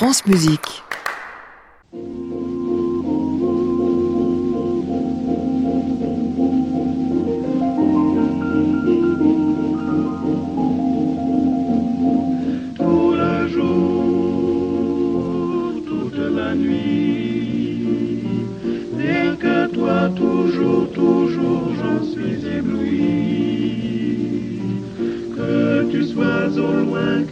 France Musique. Tout le jour, toute la nuit, rien que toi, toujours, toujours, j'en suis ébloui. Que tu sois au loin,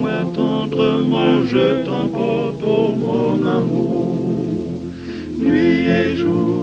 moi tendrement je t'emporte, oh mon amour, nuit et jour.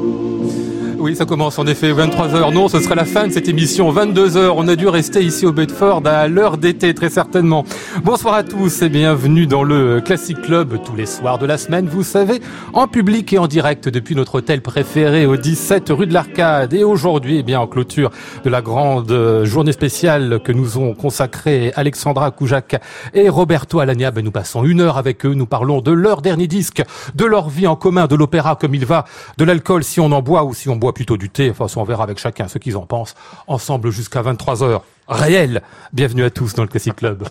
Oui, ça commence en effet 23h. Non, ce serait la fin de cette émission. 22h. On a dû rester ici au Bedford à l'heure d'été, très certainement. Bonsoir à tous et bienvenue dans le Classic Club tous les soirs de la semaine. Vous savez, en public et en direct depuis notre hôtel préféré au 17 rue de l'Arcade. Et aujourd'hui, eh bien, en clôture de la grande journée spéciale que nous ont consacrée Alexandra Koujak et Roberto Alagna, ben, nous passons une heure avec eux. Nous parlons de leur dernier disque, de leur vie en commun, de l'opéra comme il va, de l'alcool si on en boit ou si on boit plutôt du thé. Enfin, on verra avec chacun ce qu'ils en pensent. Ensemble jusqu'à 23 heures. Réel. Bienvenue à tous dans le Classic Club.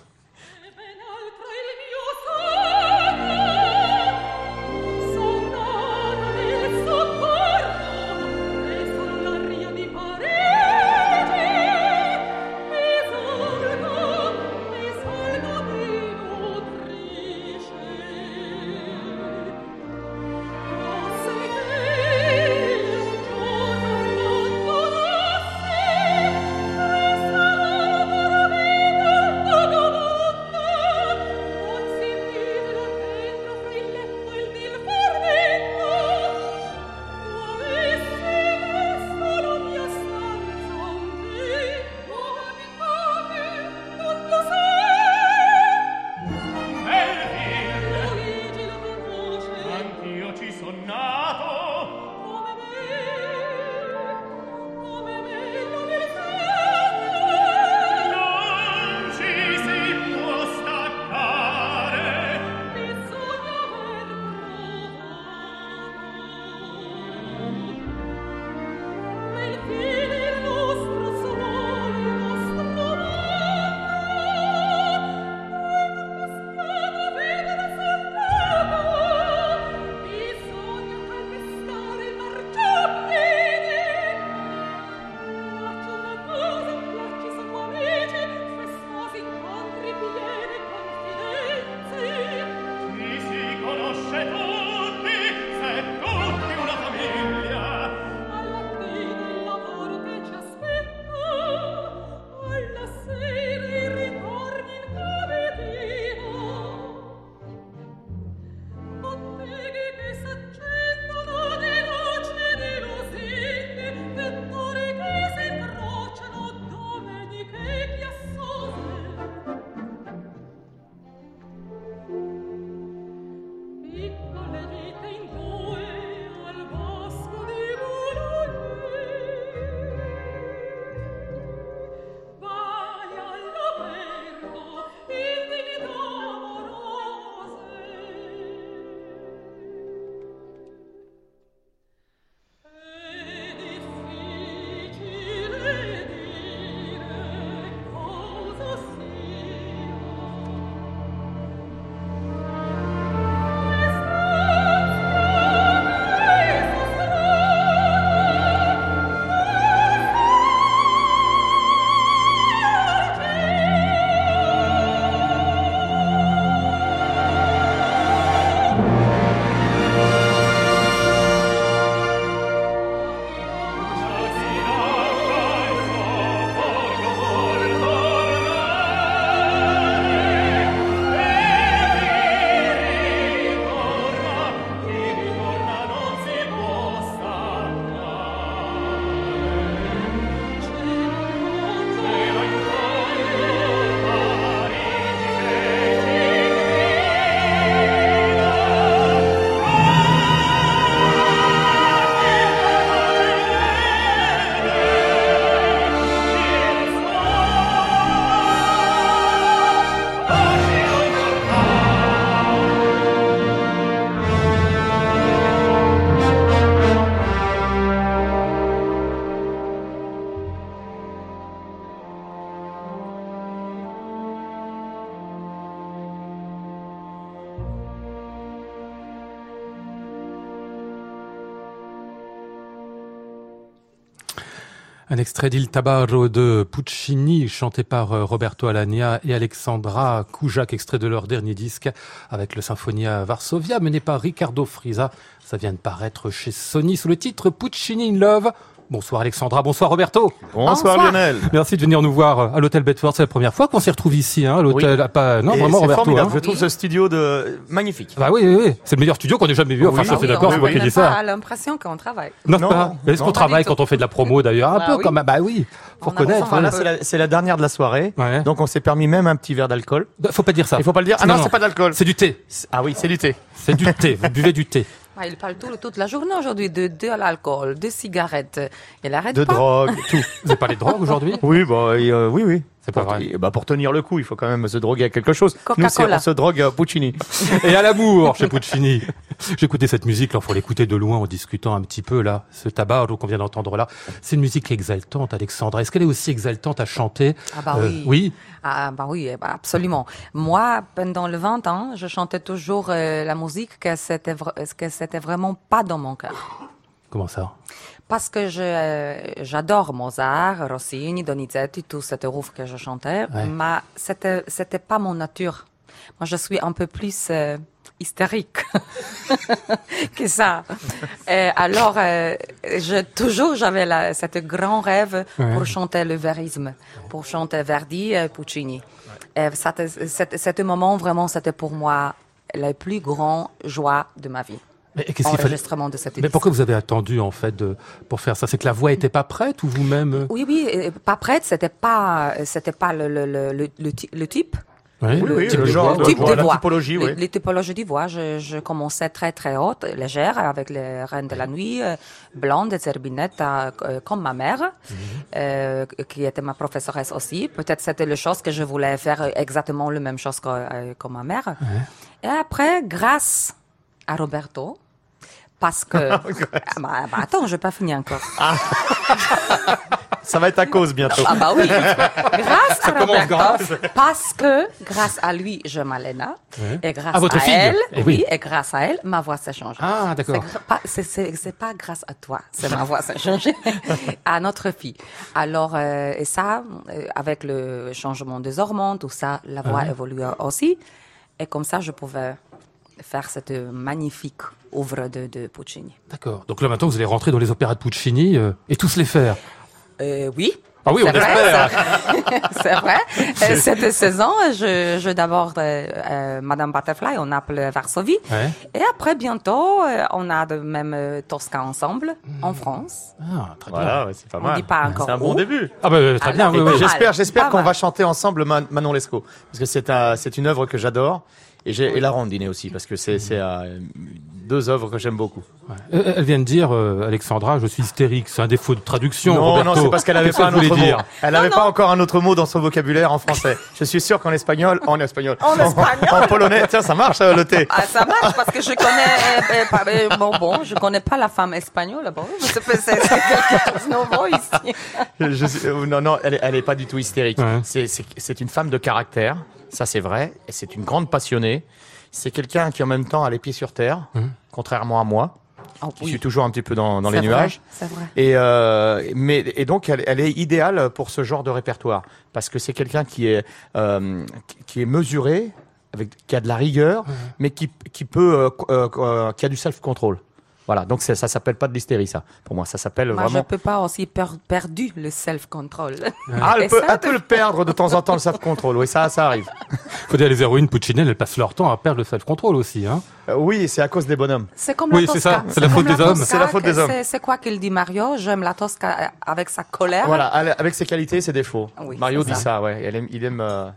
Extrait d'Il Tabarro de Puccini, chanté par euh, Roberto Alagna et Alexandra Koujak, extrait de leur dernier disque avec le Symphonia Varsovia, mené par Riccardo Frisa. Ça vient de paraître chez Sony sous le titre Puccini in Love. Bonsoir Alexandra, bonsoir Roberto. Bonsoir, Lionel. Merci de venir nous voir à l'hôtel Bedford. C'est la première fois qu'on s'y retrouve ici, hein, à l'hôtel. Oui. Pas, non, Et vraiment Roberto. formidable. hein. Je trouve ce studio de magnifique. Bah oui, oui, oui. C'est le meilleur studio qu'on ait jamais vu. Enfin, Oui. Ah fait oui, d'accord, on c'est moi qui dis ça. a l'impression qu'on travaille. Non, Non, pas. Est-ce qu'on travaille quand on fait de la promo d'ailleurs Un Bah peu oui. comme bah oui, faut On connaître. hein. C'est la, c'est la dernière de la soirée. Ouais. Donc, on s'est permis même un petit verre d'alcool. Faut pas dire ça. Il faut pas le dire. Ah non. c'est pas d'alcool. C'est du thé. Ah oui, c'est du thé. C'est du thé. Vous buvez du thé. Ah, il parle tout, toute la journée aujourd'hui de, de l'alcool, de cigarettes. Il arrête De pas. drogue, tout. Vous avez parlé de drogue aujourd'hui? Oui, bah, et, euh, oui, oui. C'est pas Pour- vrai. et, bah, pour tenir le coup, il faut quand même se droguer à quelque chose. Nous, on se drogue à Puccini. Et à l'amour chez Puccini. J'écoutais cette musique, là, faut l'écouter de loin en discutant un petit peu, là. Ce tabac qu'on vient d'entendre là. C'est une musique exaltante, Alexandra. Est-ce qu'elle est aussi exaltante à chanter? Ah bah Euh, oui. Oui. Ah bah oui, eh bah, absolument. Moi, pendant le 20 ans, je chantais toujours euh, la musique que c'était que c'était vraiment pas dans mon cœur. Comment ça? Parce que je euh, j'adore Mozart, Rossini, Donizetti, tout cet oeuvre que je chantais, Ouais. mais c'était c'était pas mon nature. Moi, je suis un peu plus euh, hystérique que ça. Et alors, euh, je, toujours, j'avais la- cette grand rêve Ouais. pour chanter le verisme, pour chanter Verdi et Puccini. Et c'était- c'était- Cet moment, vraiment, c'était pour moi la plus grande joie de ma vie. Mais qu'est-ce qu'il fallait Enregistrement de cette Mais pourquoi vous avez attendu, en fait, de, pour faire ça? C'est que la voix était pas prête ou vous-même euh? Oui, oui, euh, pas prête, c'était pas, c'était pas le, le, le, le, le ty- le type. Oui, Oui, oui, type le de genre voix. de type de la voix. typologie, les, oui. les typologies de voix, je, je commençais très très haute, légère, avec les Reines de la Nuit, euh, blonde, zerbinette, euh, comme ma mère, Mhm. euh, qui était ma professeuresse aussi. Peut-être c'était le chose que je voulais faire exactement la même chose que, euh, que ma mère. Et après, grâce à Roberto, parce que... Ah, bah, bah, attends, je vais pas finir encore. Ça va être à cause bientôt. Ah bah oui, grâce à commence Roberto, parce que grâce à lui, je m'Alena, Ouais. et grâce Ah, votre à fille. elle, Eh oui. oui, et grâce à elle, ma voix s'est changée. Ah, d'accord. C'est pas- pas grâce à toi, c'est ma voix s'est changée, à notre fille. Alors, euh, et ça, euh, avec le changement des hormones, tout ça, la voix évolue aussi, et comme ça, je pouvais faire cette magnifique œuvre de, de Puccini. D'accord. Donc là, maintenant, vous allez rentrer dans les opéras de Puccini euh, et tous les faire. Euh, oui. Ah oui, on espère. C'est vrai. Euh, Cette saison, je, je d'abord euh, euh, Madame Butterfly, on appelle Varsovie. Ouais. Et après, bientôt, euh, on a de même euh, Tosca ensemble en France. Ah, très bien. Voilà, ouais, c'est pas On mal. dit pas encore C'est un bon où. début. Ah bah, très Ah, bien, oui, oui. mal. J'espère, j'espère qu'on va chanter ensemble Man- Manon Lescaut. Parce que c'est un, c'est une œuvre que j'adore. Et, j'ai, et la rondine aussi, parce que c'est, c'est euh, deux œuvres que j'aime beaucoup. Euh, Elle vient de dire, euh, Alexandra, je suis hystérique. C'est un défaut de traduction. non, Roberto. non, c'est parce qu'elle avait Qu'est-ce pas un autre mot. Elle n'avait pas encore un autre mot dans son vocabulaire en français. Je suis sûr qu'en espagnol, en espagnol, En espagnol en polonais, tiens, ça marche euh, le thé. Ah, ça marche parce que je connais, euh, bon, bon, je connais pas la femme espagnole. Bon, c'est quelque chose de nouveau ici. Je suis- euh, non, non, elle, est- elle est pas du tout hystérique. Ouais. C'est une femme de caractère, ça c'est vrai, et c'est une grande passionnée. C'est quelqu'un qui en même temps a les pieds sur terre, contrairement à moi, Oh, qui oui, suis toujours un petit peu dans, dans les vrai, nuages. Vrai. Et, euh, mais, et donc, elle, elle est idéale pour ce genre de répertoire. Parce que c'est quelqu'un qui est, euh, qui- est mesuré, avec, qui a de la rigueur, mais qui, qui peut, euh, euh, euh, qui a du self-control. Voilà. Donc, ça s'appelle pas de l'hystérie, ça. Pour moi, ça s'appelle Moi, je vraiment. peux pas aussi per- perdu le self-control. Ah, elle peut, ça, elle peut le perdre de temps en temps, le self-control. Oui, ça, ça arrive. Faut dire, les héroïnes Puccini, elles passent leur temps à perdre le self-control aussi. Hein. Euh, oui, c'est à cause des bonhommes. C'est comme Oui, la c'est ça, c'est la faute des hommes. C'est la faute des hommes. c'est- quoi qu'il dit Mario? J'aime la Tosca avec sa colère. Voilà, avec ses qualités et ses défauts. Oui, Mario dit ça. ça, ouais. Aime, il aime, euh,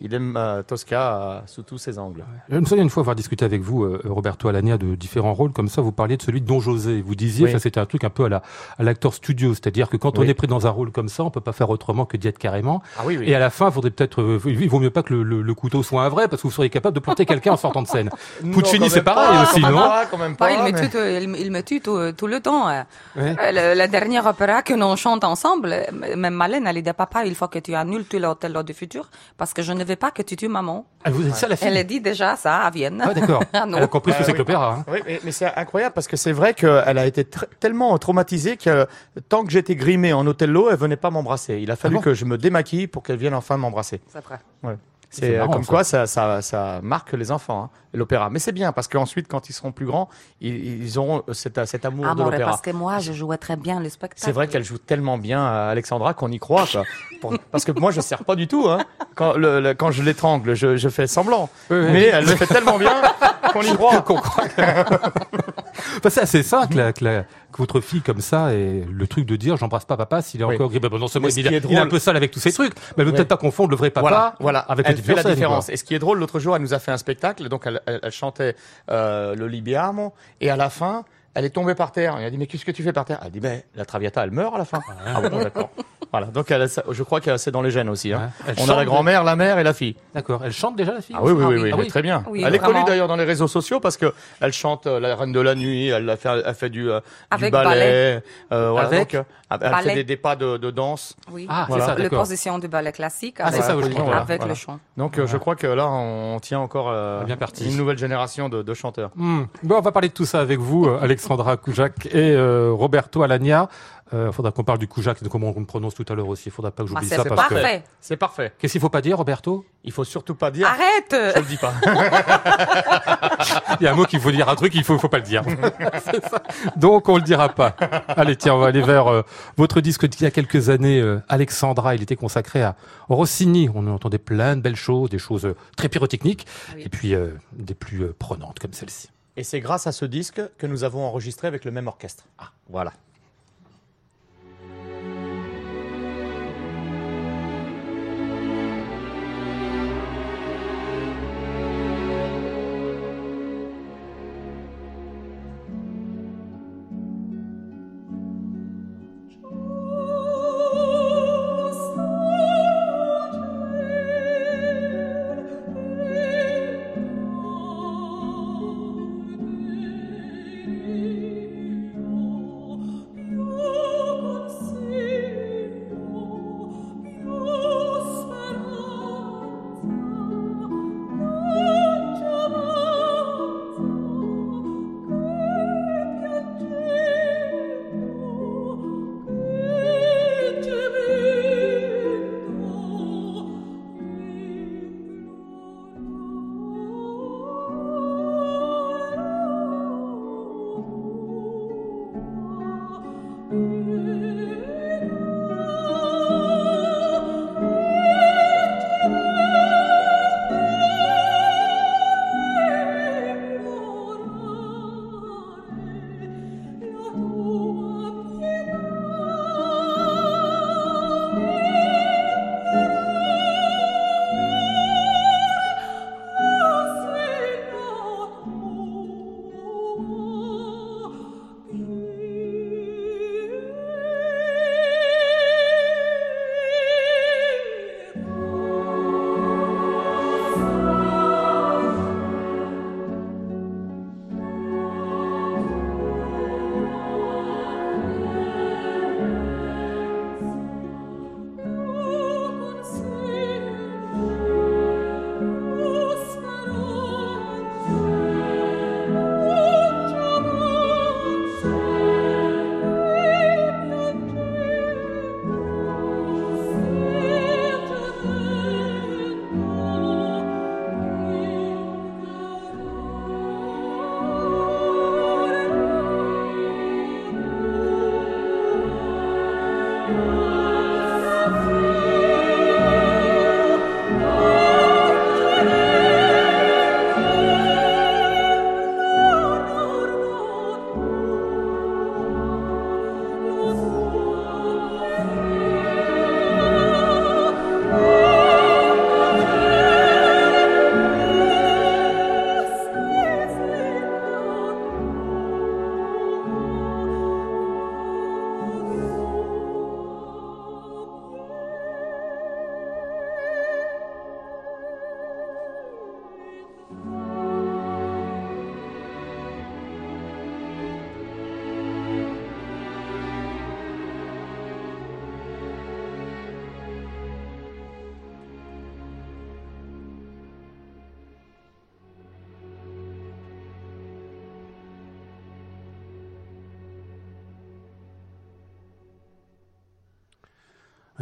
il aime euh, Tosca euh, sous tous ses angles. Je me souviens une fois avoir discuté avec vous, euh, Roberto Alagna, de différents rôles comme ça. Vous parliez de celui de Don José. Vous disiez, Oui. ça c'était un truc un peu à la à l'acteur studio, c'est-à-dire que quand on est pris dans un rôle comme ça, on peut pas faire autrement que d'y être carrément. Ah oui, oui. Et à la fin, il faudrait peut-être, euh, il vaut mieux pas que le, le- le couteau soit un vrai, parce que vous seriez capable de planter quelqu'un en sortant de scène. Puccini, c'est pareil pas, aussi, quand non pas, quand même Pas, pas, il, me tue, tout- il, me- il me tue tout, tout le temps. Ouais. Le, la dernière opéra que l'on chante ensemble, même Malène, elle dit Papa, il faut que tu annules tout l'hôtel du futur parce que je ne veux veux pas que tu tues maman. Ah, vous êtes ça la fille Elle a dit déjà ça à Vienne. Ah, d'accord. Ah. Elle a compris ce que c'est que l'opéra. hein. Oui, mais, mais c'est incroyable parce que c'est vrai qu'elle a été tellement traumatisée que tant que j'étais grimé en Othello, elle venait pas m'embrasser. Il a fallu Ah bon que je me démaquille pour qu'elle vienne enfin m'embrasser. C'est vrai. C'est C'est euh, comme ça. quoi ça, ça, ça marque les enfants, hein, l'opéra. Mais c'est bien parce qu'ensuite, quand ils seront plus grands, ils, ils auront cet, cet amour de Amore, l'opéra. parce que moi, je jouais très bien le spectacle. C'est vrai qu'elle joue tellement bien, Alexandra, qu'on y croit. quoi. Pour- parce que moi, je ne sers pas du tout. Hein. Quand, le- le- quand je l'étrangle, je, je fais semblant. Oui, oui. Mais elle le fait tellement bien qu'on y croit. Qu'on croit que- Bah, c'est assez ça que, la- que la- que votre fille comme ça et le truc de dire j'embrasse pas papa s'il est Oui. encore gris. Bah, non seulement il, est- est il est un peu sale avec tous ces trucs, mais elle veut Oui. peut-être pas confondre le vrai papa Voilà, voilà. avec elle la fait la différence. quoi. Et ce qui est drôle, l'autre jour, elle nous a fait un spectacle, donc elle, elle- chantait euh, le Libiamo, et à la fin, elle est tombée par terre. Elle a dit, mais qu'est-ce que tu fais par terre? Elle a dit, mais la Traviata, elle meurt à la fin. Ah, bon, d'accord. Voilà, donc elle, a ça- je crois que c'est dans les gènes aussi. Hein. Ouais. Elle On a chante la grand-mère, la mère et la fille. D'accord. Elle chante déjà la fille? Ah oui, oui, Ah oui, oui. oui, Ah oui. très bien. Oui, elle est vraiment. connue d'ailleurs dans les réseaux sociaux parce que elle chante euh, La Reine de la Nuit, elle a fait, elle fait du, euh, du Avec ballet, ballet. euh, voilà, Avec donc, euh, elle Ballet. fait des, des pas de, de danse. Oui. Ah, Voilà. c'est ça, le d'accord. position du ballet classique Ah, c'est avec, ça, oui, je avec comprends, voilà, voilà. le chant. Donc euh, je crois que là, on tient encore euh, Bien parti. une nouvelle génération de, de chanteurs. Hmm. Bon, on va parler de tout ça avec vous, euh, Alexandra Koujak et euh, Roberto Alagna. Il faudra qu'on parle du Koujak, de comment on le prononce tout à l'heure aussi. Il faudra pas que Ah, j'oublie c'est ça parce que. parfait. C'est parfait. Qu'est-ce qu'il faut pas dire, Roberto? Il faut surtout pas dire. Arrête Je le dis pas. Il y a un mot qu'il faut dire, un truc, il faut, faut pas le dire. C'est ça. Donc, on le dira pas. Allez, tiens, on va aller vers euh, votre disque d'il y a quelques années, euh, Alexandra. Il était consacré à Rossini. On entendait plein de belles choses, des choses euh, très pyrotechniques, Oui. et puis euh, des plus euh, prenantes comme celle-ci. Et c'est grâce à ce disque que nous avons enregistré avec le même orchestre. Ah, voilà.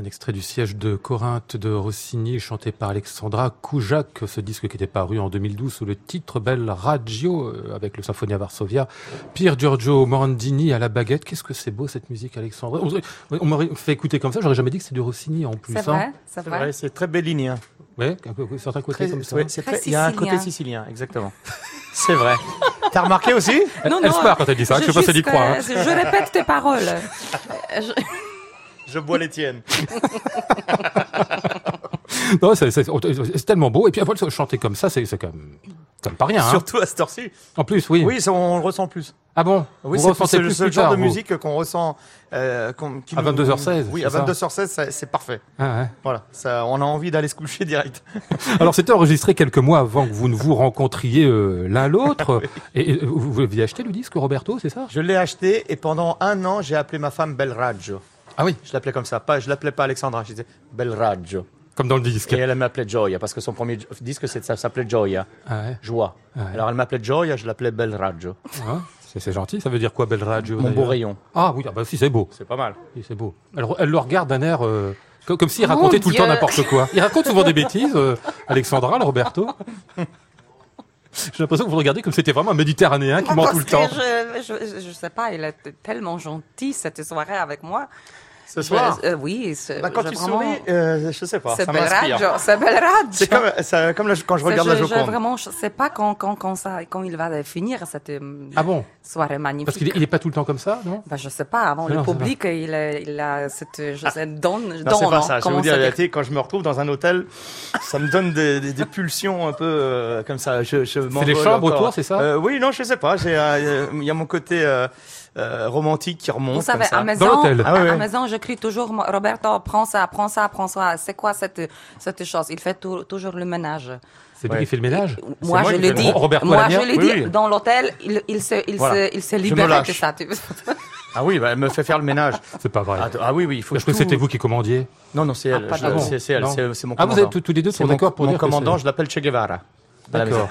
Un extrait du siège de Corinthe de Rossini, chanté par Alexandra Koujak, ce disque qui était paru en 2012 sous le titre Belle Radio, euh, avec le Symphonia Varsovia. Pierre Giorgio Morandini à la baguette. Qu'est-ce que c'est beau cette musique, Alexandra? On, m'aurait fait écouter comme ça, j'aurais jamais dit que c'est du Rossini en plus. C'est hein. vrai, c'est C'est vrai. vrai, c'est très bellinien. Peu, certains côtés Très- comme ça. ouais, c'est Très très- Il y a un côté sicilien. exactement. c'est vrai. T'as remarqué aussi? Elle, Non, elle non, se marre quand elle dit ça, je sais pas si elle y croit. hein. Je répète tes paroles. Je- Je bois les tiennes. Non, c'est, c'est- c'est tellement beau. Et puis après, chanter comme ça, c'est, c'est quand même, même pas rien. hein. Surtout à cette heure-ci. En plus, oui. Oui, ça, on le ressent plus. Ah bon? Oui, Vous c'est le genre tard, de vous? musique qu'on ressent. euh, qu'on- À nous- 22h16, Oui, à ça? 22h16, ça- c'est parfait. Ah, ouais. Voilà, ça, on a envie d'aller se coucher direct. Alors c'était enregistré quelques mois avant que vous ne vous rencontriez euh, l'un l'autre. Et, vous aviez acheté le disque Roberto, c'est ça? Je l'ai acheté et pendant un an, j'ai appelé ma femme Belraggio. Ah oui, Je l'appelais comme ça. Pas, je l'appelais pas Alexandra, je disais Belraggio. comme dans le disque. Et elle m'appelait Gioia parce que son premier disque, c'est- ça s'appelait Gioia, Ah ouais. joie. Ouais. Alors elle m'appelait Gioia, je l'appelais Belraggio. Ah, c'est, c'est gentil, ça veut dire quoi, Belle Radio Mon beau rayon. Ah oui, ah bah si, c'est beau. C'est pas mal. Oui, c'est beau. Elle, elle le regarde d'un air euh, co- comme s'il Mon racontait tout le temps n'importe quoi. Il raconte souvent des bêtises, euh, Alexandra, le Roberto. J'ai l'impression que vous le regardez comme si c'était vraiment un Méditerranéen qui ment tout le que temps. Je, je, je sais pas, il est tellement gentil cette soirée avec moi. Ce soir, Je- euh, oui, c'est- bah, quand je tu vraiment- souris, euh, je sais pas, c'est ça bel c'est. C'est comme, ça- comme la- quand je C'est- regarde la je, je Joconde. vraiment, je sais pas quand, quand, quand, ça, quand il va finir cette euh, Ah bon? soirée magnifique. Parce qu'il est, il est pas tout le temps comme ça, non? Bah, je sais pas, avant Non, le public, il a, il a cette, je sais, don, Non, c'est pas ça. Je vais vous dire la vérité, quand je me retrouve dans un hôtel, ça me donne des, des- des pulsions un peu euh, comme ça. Je, je les m'envole chambres autour, c'est ça? Oui, non, je sais pas. Il y a mon côté euh, romantique qui remonte. Vous savez, comme ça. à maison. Ah oui, à maison, je crie toujours, Roberto, prends ça, prends ça, prends ça. C'est quoi cette, cette chose? Il fait tou- toujours le ménage. C'est lui Ouais. qui fait le ménage? Moi, moi je le- dit. Roberto moi, je dit. oui. Dans l'hôtel, il, il se, il Voilà. se, il se libère de ça. tu- Ah oui, bah, elle me fait faire le ménage. C'est pas vrai. Ah, ah oui, oui, il faut que tout- c'était vous qui commandiez? Non, non, c'est elle. c'est elle. C'est, mon Ah, vous commandant. êtes tous- les deux d'accord pour mon dire commandant, je l'appelle Che Guevara. D'accord.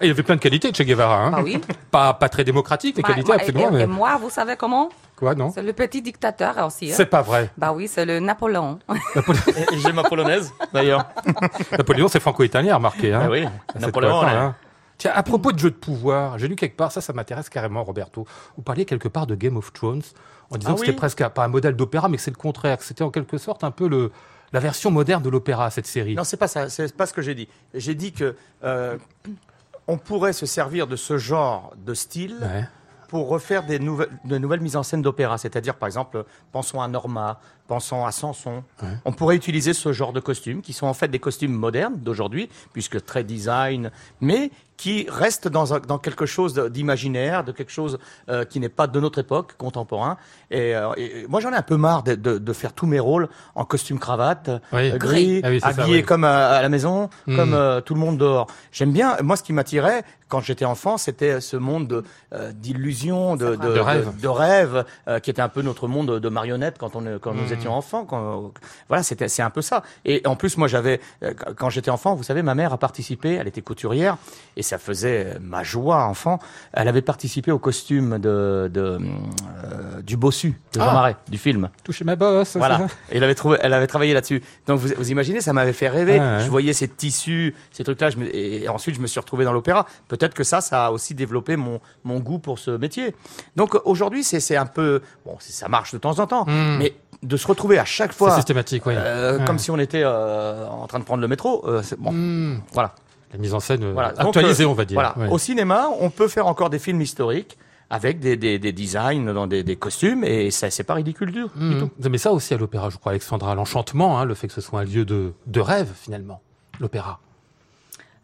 Ah, il avait plein de qualités, Che Guevara. Hein Ah oui. pas, pas très démocratique, les Ma- qualités, absolument. et, mais... et moi, vous savez comment? Quoi, non C'est le petit dictateur aussi. hein. C'est pas vrai. Bah oui, c'est le Napoléon. Et j'ai ma polonaise, d'ailleurs. Napoléon, c'est franco-italien, remarqué. Hein Ah oui, Napoléon, hein. Tiens, à propos de jeu de pouvoir, j'ai lu quelque part, ça, ça m'intéresse carrément, Roberto. Vous parliez quelque part de Game of Thrones, en disant Ah que c'était oui presque un- pas un modèle d'opéra, mais que c'est le contraire, que c'était en quelque sorte un peu le, la version moderne de l'opéra, cette série. Non, c'est pas ça. C'est pas ce que j'ai dit. J'ai dit que euh, on pourrait se servir de ce genre de style Ouais. pour refaire des nouvelles, de nouvelles mises en scène d'opéra. C'est-à-dire, par exemple, pensons à Norma, pensons à Samson. On pourrait utiliser ce genre de costumes, qui sont en fait des costumes modernes d'aujourd'hui, puisque très design, mais qui restent dans, quelque chose d'imaginaire, de quelque chose euh, qui n'est pas de notre époque, contemporain. Et, euh, et moi, j'en ai un peu marre de, de- de faire tous mes rôles en costume cravate, Oui. euh, gris, Ah oui, c'est ça, habillé oui. comme à, à la maison, Hmm. comme euh, tout le monde dehors. J'aime bien. Moi, ce qui m'attirait quand j'étais enfant, c'était ce monde de, euh, d'illusions, de, de, De rêve. de rêve, euh, qui était un peu notre monde de marionnettes quand on quand nous Hmm. Étions enfants. Quand, voilà, c'était c'est un peu ça. Et en plus, moi, j'avais euh, quand j'étais enfant, vous savez, ma mère a participé. Elle était couturière et ça faisait ma joie enfant. Elle avait participé au costume de, de euh, du bossu de Jean Ah. Marais, du film. Touchez ma bosse. Voilà. Et il avait trouvé, elle avait travaillé là-dessus. Donc vous, vous imaginez, ça m'avait fait rêver. Ah ouais. Je voyais ces tissus, ces trucs-là. je me- Et ensuite, je me suis retrouvé dans l'opéra. Peut-être que ça, ça a aussi développé mon, mon goût pour ce métier. Donc aujourd'hui, c'est c'est un peu bon, ça marche de temps en temps, Hmm. mais de se retrouver à chaque C'est fois. systématique, oui. euh, Ouais. Comme si on était euh, en train de prendre le métro. euh, c'est bon, Hmm. voilà. La mise en scène Voilà. Actualisée, on va dire. Voilà. Ouais. Au cinéma, on peut faire encore des films historiques avec des, des, des designs dans des, des costumes et ça, c'est pas ridicule du, du Hmm. tout. Mais ça aussi à l'opéra, je crois, Alexandra, l'enchantement, hein, le fait que ce soit un lieu de, de rêve, finalement, l'opéra.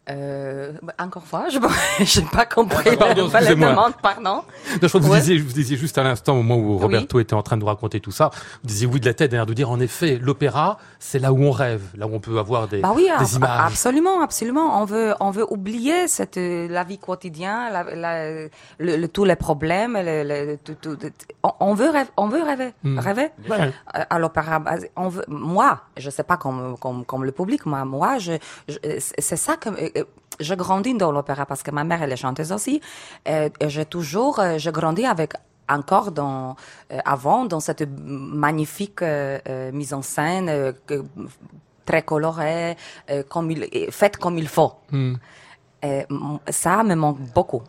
Euh, bah, encore fois, je n'ai pas compris Ah, pardon, la- demande, pardon. Non, je crois que vous, Ouais. disiez, vous disiez juste à l'instant, au moment où Oui. Roberto était en train de nous raconter tout ça, vous disiez oui de la tête, d'ailleurs, de dire en effet, l'opéra, c'est là où on rêve, là où on peut avoir des, Bah oui, des images. absolument, absolument. On veut, on veut oublier cette euh, la vie quotidienne, la, la- le, le- tous les problèmes. le- le- tout- tout- tout- on, veut rêver, on veut rêver, Hmm. rêver? Ouais. Euh, À l'opéra, bah, on veut, moi, je sais pas comme, comme, comme le public, moi, moi, je, je- c'est ça que euh, je grandis dans l'opéra parce que ma mère elle est chanteuse aussi. Euh, j'ai toujours, euh, je grandis avec encore dans, euh, avant dans cette magnifique euh, euh, mise en scène euh, très colorée, euh, comme il, et faite comme il faut. Hmm. Mm, ça me manque beaucoup,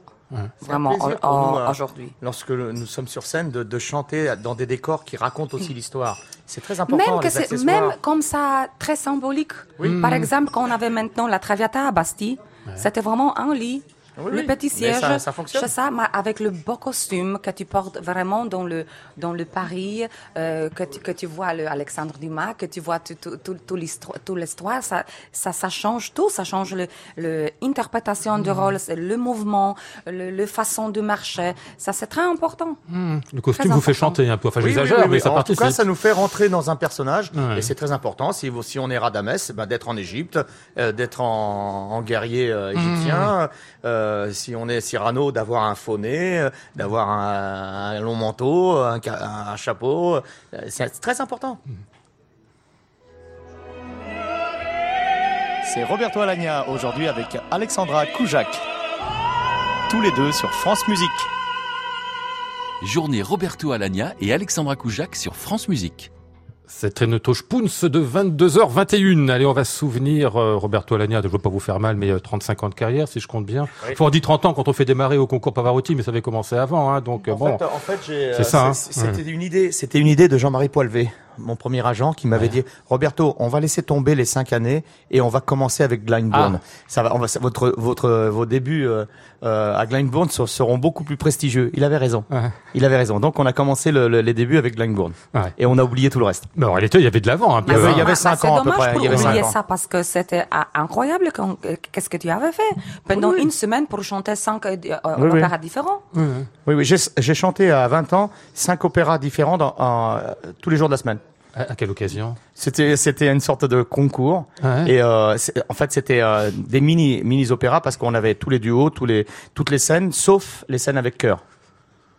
vraiment, hein. aujourd'hui. Lorsque le- nous sommes sur scène, de, de chanter dans des décors qui racontent aussi l'histoire. C'est très important. Même, que les même comme ça, très symbolique. Par exemple, quand on avait maintenant la Traviata à Bastille, c'était vraiment un lit. Oui, le oui. petit siège, ça- ça fonctionne. c'est ça, mais avec le beau costume que tu portes vraiment dans le dans le Paris, euh, que tu que tu vois le Alexandre Dumas, que tu vois tout tout tout, tout l'histoire, tout l'histoire, ça, ça ça change tout, ça change le le interprétation Mm. de rôle, c'est le mouvement, le, le façon de marcher, ça c'est très important. Le costume Très vous fait chanter un peu. Enfin, j'exagère, oui, oui. mais ça en participe. tout cas, ça nous fait rentrer dans un personnage, et c'est très important. Si, on est Radamès, ben, d'être en Égypte, euh, d'être en, en guerrier euh, égyptien. Euh, si on est Cyrano, d'avoir un faux nez, euh, d'avoir un, un long manteau, un, chapeau. Euh, C'est très important. C'est Roberto Alagna aujourd'hui avec Alexandra Koujak. Tous les deux sur France Musique. Journée Roberto Alagna et Alexandra Koujak sur France Musique. C'est Renato Spoons de 22h21. Allez, on va se souvenir, euh, Roberto Alagna, je ne veux pas vous faire mal, mais euh, 35 ans de carrière, si je compte bien. Oui. Enfin, on dit 30 ans quand on fait démarrer au concours Pavarotti, mais ça avait commencé avant, hein, donc euh, En bon. fait, en fait, j'ai, C'est euh, ça, hein. C'était une idée. C'était une idée de Jean-Marie Poilvé, mon premier agent, qui m'avait dit Roberto, on va laisser tomber les cinq années et on va commencer avec Glyndebourne. Ah. Ça va. On va. Votre votre vos débuts euh, euh, à Glyndebourne ser- seront beaucoup plus prestigieux. Il avait raison. Ouais. Il avait raison. Donc on a commencé le- le- les débuts avec Glyndebourne Ouais. et on a oublié tout le reste. Mais en réalité, il y avait de l'avant un peu. Il y avait- hein. il y avait Bah, cinq c'est ans à peu dommage près, pour il y avait oublier cinq ans. ça parce que c'était ah, incroyable. euh, Qu'est-ce que tu avais fait? Pendant une semaine pour chanter cinq euh, oui. opéras différents Oui, oui. J'ai j'ai chanté à 20 ans cinq opéras différents dans, en, tous les jours de la semaine. À à quelle occasion? C'était c'était une sorte de concours. Ouais. Et euh, en fait, c'était euh, des mini mini opéras parce qu'on avait tous les duos, tous les toutes les scènes, sauf les scènes avec chœur.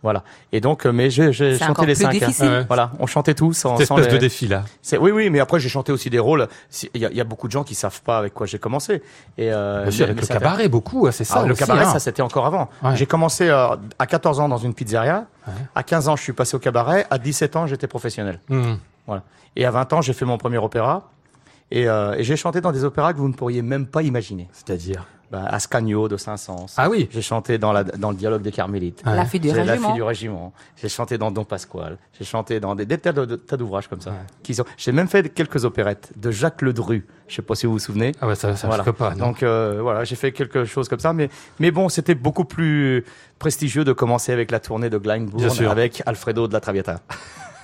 Voilà. Et donc, euh, mais j'ai chanté encore les plus cinq. hein. difficile. Ouais. Voilà, on chantait tous sans, Cette sans espèce les- de défi là. C'est- Oui, oui, mais après j'ai chanté aussi des rôles. Il y, a- il y a beaucoup de gens qui savent pas avec quoi j'ai commencé. Et euh, Bien sûr, mais- avec mais le cabaret, beaucoup, hein, c'est ça. Ah, le aussi, cabaret, hein. ça c'était encore avant. Ouais. J'ai commencé euh, à 14 ans dans une pizzeria. Ouais. À 15 ans, je suis passé au cabaret. À 17 ans, j'étais professionnel. Hmm. Voilà. Et à 20 ans, j'ai fait mon premier opéra. Et, euh, et j'ai chanté dans des opéras que vous ne pourriez même pas imaginer. C'est-à-dire Bah, Ascanio de Saint-Saëns. Ah oui. J'ai chanté dans, la, dans le dialogue des Carmélites. Ouais. La fille du J'ai La régiment. fille du régiment. J'ai chanté dans Don Pasquale. J'ai chanté dans des, des tas d'ouvrages comme ça. Qui sont... J'ai même fait quelques opérettes de Jacques Ledru. Je sais pas si vous vous souvenez. Ah ouais, ça, ça Voilà. pas. non. Donc euh, voilà, j'ai fait quelque chose comme ça, mais mais bon, c'était beaucoup plus prestigieux de commencer avec la tournée de Glyndebourne avec Alfredo de la Traviata.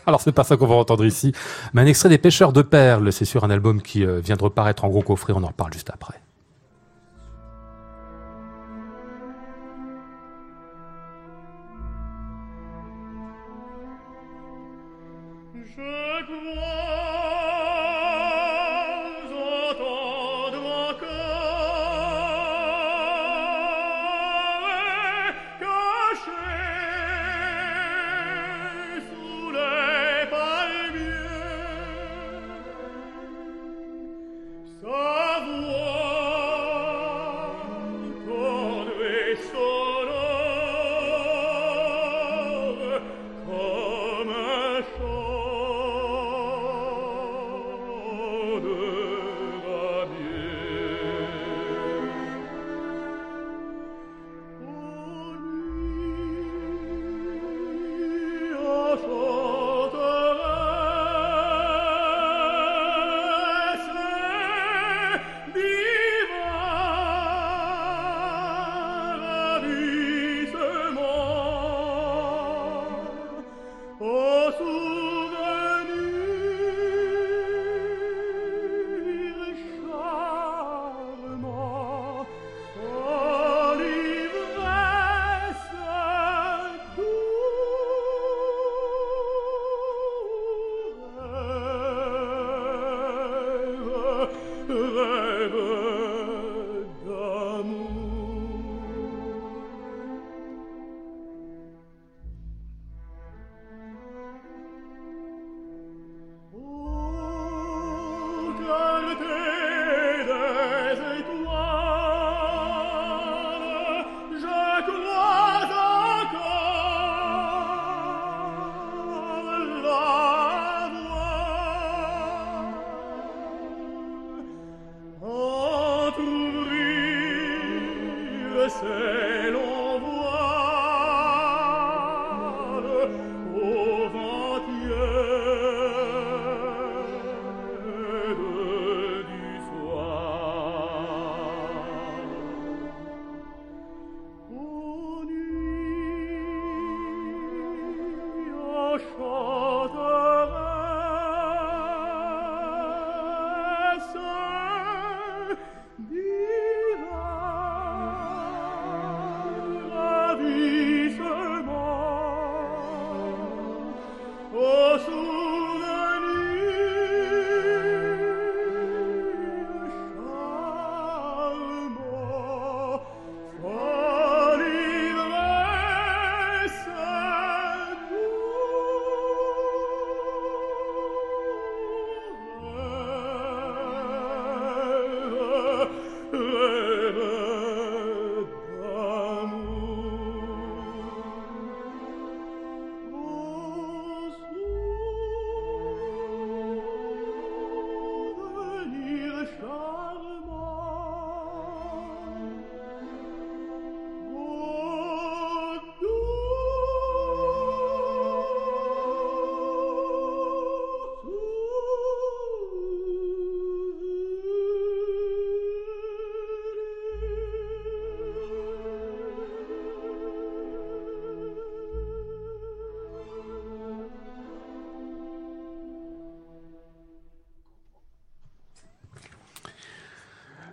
Alors c'est pas ça qu'on va entendre ici, mais un extrait des Pêcheurs de perles. C'est sur un album qui euh, vient de reparaître en gros coffret. On en reparle juste après.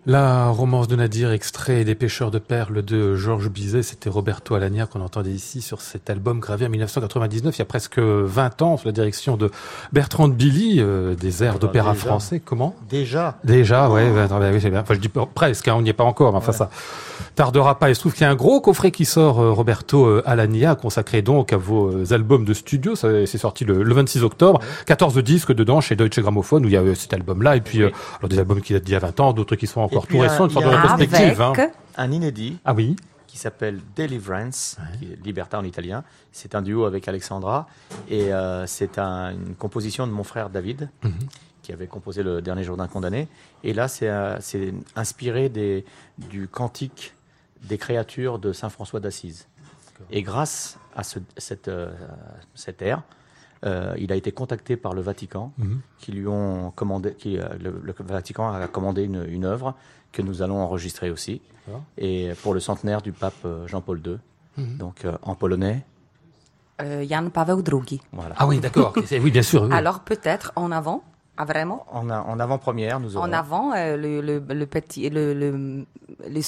La romance de Nadir, extrait des pêcheurs de perles de Georges Bizet, c'était Roberto Alagna qu'on entendait ici sur cet album gravé en 1999, il y a presque 20 ans, sous la direction de Bertrand Billy, euh, des airs d'opéra français. Comment? Déjà Déjà, ouais, oui, c'est bien. Enfin, je dis presque, hein, on n'y est pas encore, mais enfin ça tardera pas. Il se trouve qu'il y a un gros coffret qui sort, euh, Roberto euh, Alagna, consacré donc à vos albums de studio. C'est sorti le, 26 octobre. 14 disques dedans chez Deutsche Grammophon, où il y a cet album-là, et puis alors, des albums qui datent d'il y a 20 ans, d'autres qui sont encore tout récent, une sorte de rétrospective. Hein. Un inédit. Ah oui qui s'appelle Deliverance, qui est Liberta en italien. C'est un duo avec Alexandra et euh, c'est un, une composition de mon frère David, mhm. qui avait composé le dernier jour d'un condamné. Et là, c'est euh, inspiré des, du cantique des créatures de Saint François d'Assise. Et grâce à ce, cette, euh, cette ère, euh, il a été contacté par le Vatican, mhm. qui lui ont commandé, qui, le, le, Vatican a commandé une, une œuvre que nous allons enregistrer aussi. Et pour le centenaire du pape euh, Jean-Paul II, mhm. donc euh, en polonais. Euh, Jan Paweł II. Voilà. Ah oui, d'accord. oui, bien sûr. Alors peut-être en avant, ah, vraiment? En, en avant-première, nous aurons. En avant, le, le, petit, le, le, les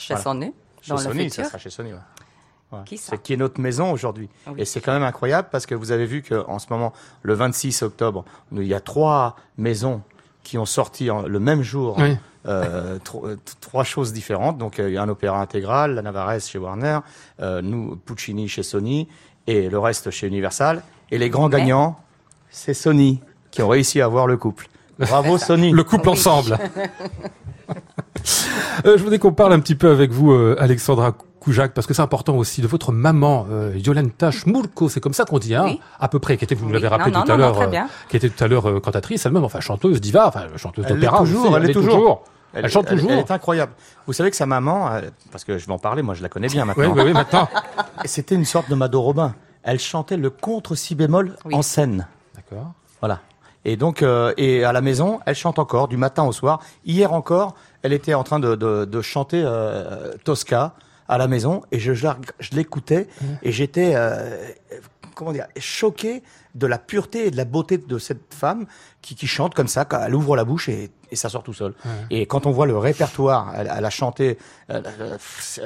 chez Sony. Chez Sony, ça sera chez Sony. Qui c'est qui est notre maison aujourd'hui. Et c'est quand même incroyable parce que vous avez vu qu'en ce moment, le 26 octobre, il y a trois maisons qui ont sorti le même jour oui. Euh, euh, trois choses différentes. Donc euh, il y a un opéra intégral, la Navarrese chez Warner, nous Puccini chez Sony et le reste chez Universal. Et les grands gagnants, c'est Sony qui ont réussi à avoir le couple. Bravo Sony. Le couple ensemble. je voudrais qu'on parle un petit peu avec vous, Alexandra Koujak, parce que c'est important aussi de votre maman, euh, Yolanta Schmulko, c'est comme ça qu'on dit, hein, à peu près, qui était, vous nous l'avez rappelé tout à l'heure, qui était tout à l'heure cantatrice elle-même, enfin chanteuse diva, enfin chanteuse d'opéra. Elle, est toujours. Elle, chante toujours. Elle, est incroyable. Vous savez que sa maman, euh, parce que je vais en parler, moi je la connais bien maintenant. oui, oui, maintenant. C'était une sorte de Mado Robin. Elle chantait le contre si bémol en scène. D'accord. Voilà. Et donc, euh, et à la maison, elle chante encore du matin au soir. Hier encore, elle était en train de, de, de chanter euh, Tosca à la maison et je, je, l'écoutais mmh. et j'étais euh, comment dire choqué de la pureté et de la beauté de cette femme qui, qui chante comme ça, quand elle ouvre la bouche et, et ça sort tout seul. Et quand on voit le répertoire, elle, elle a chanté, elle,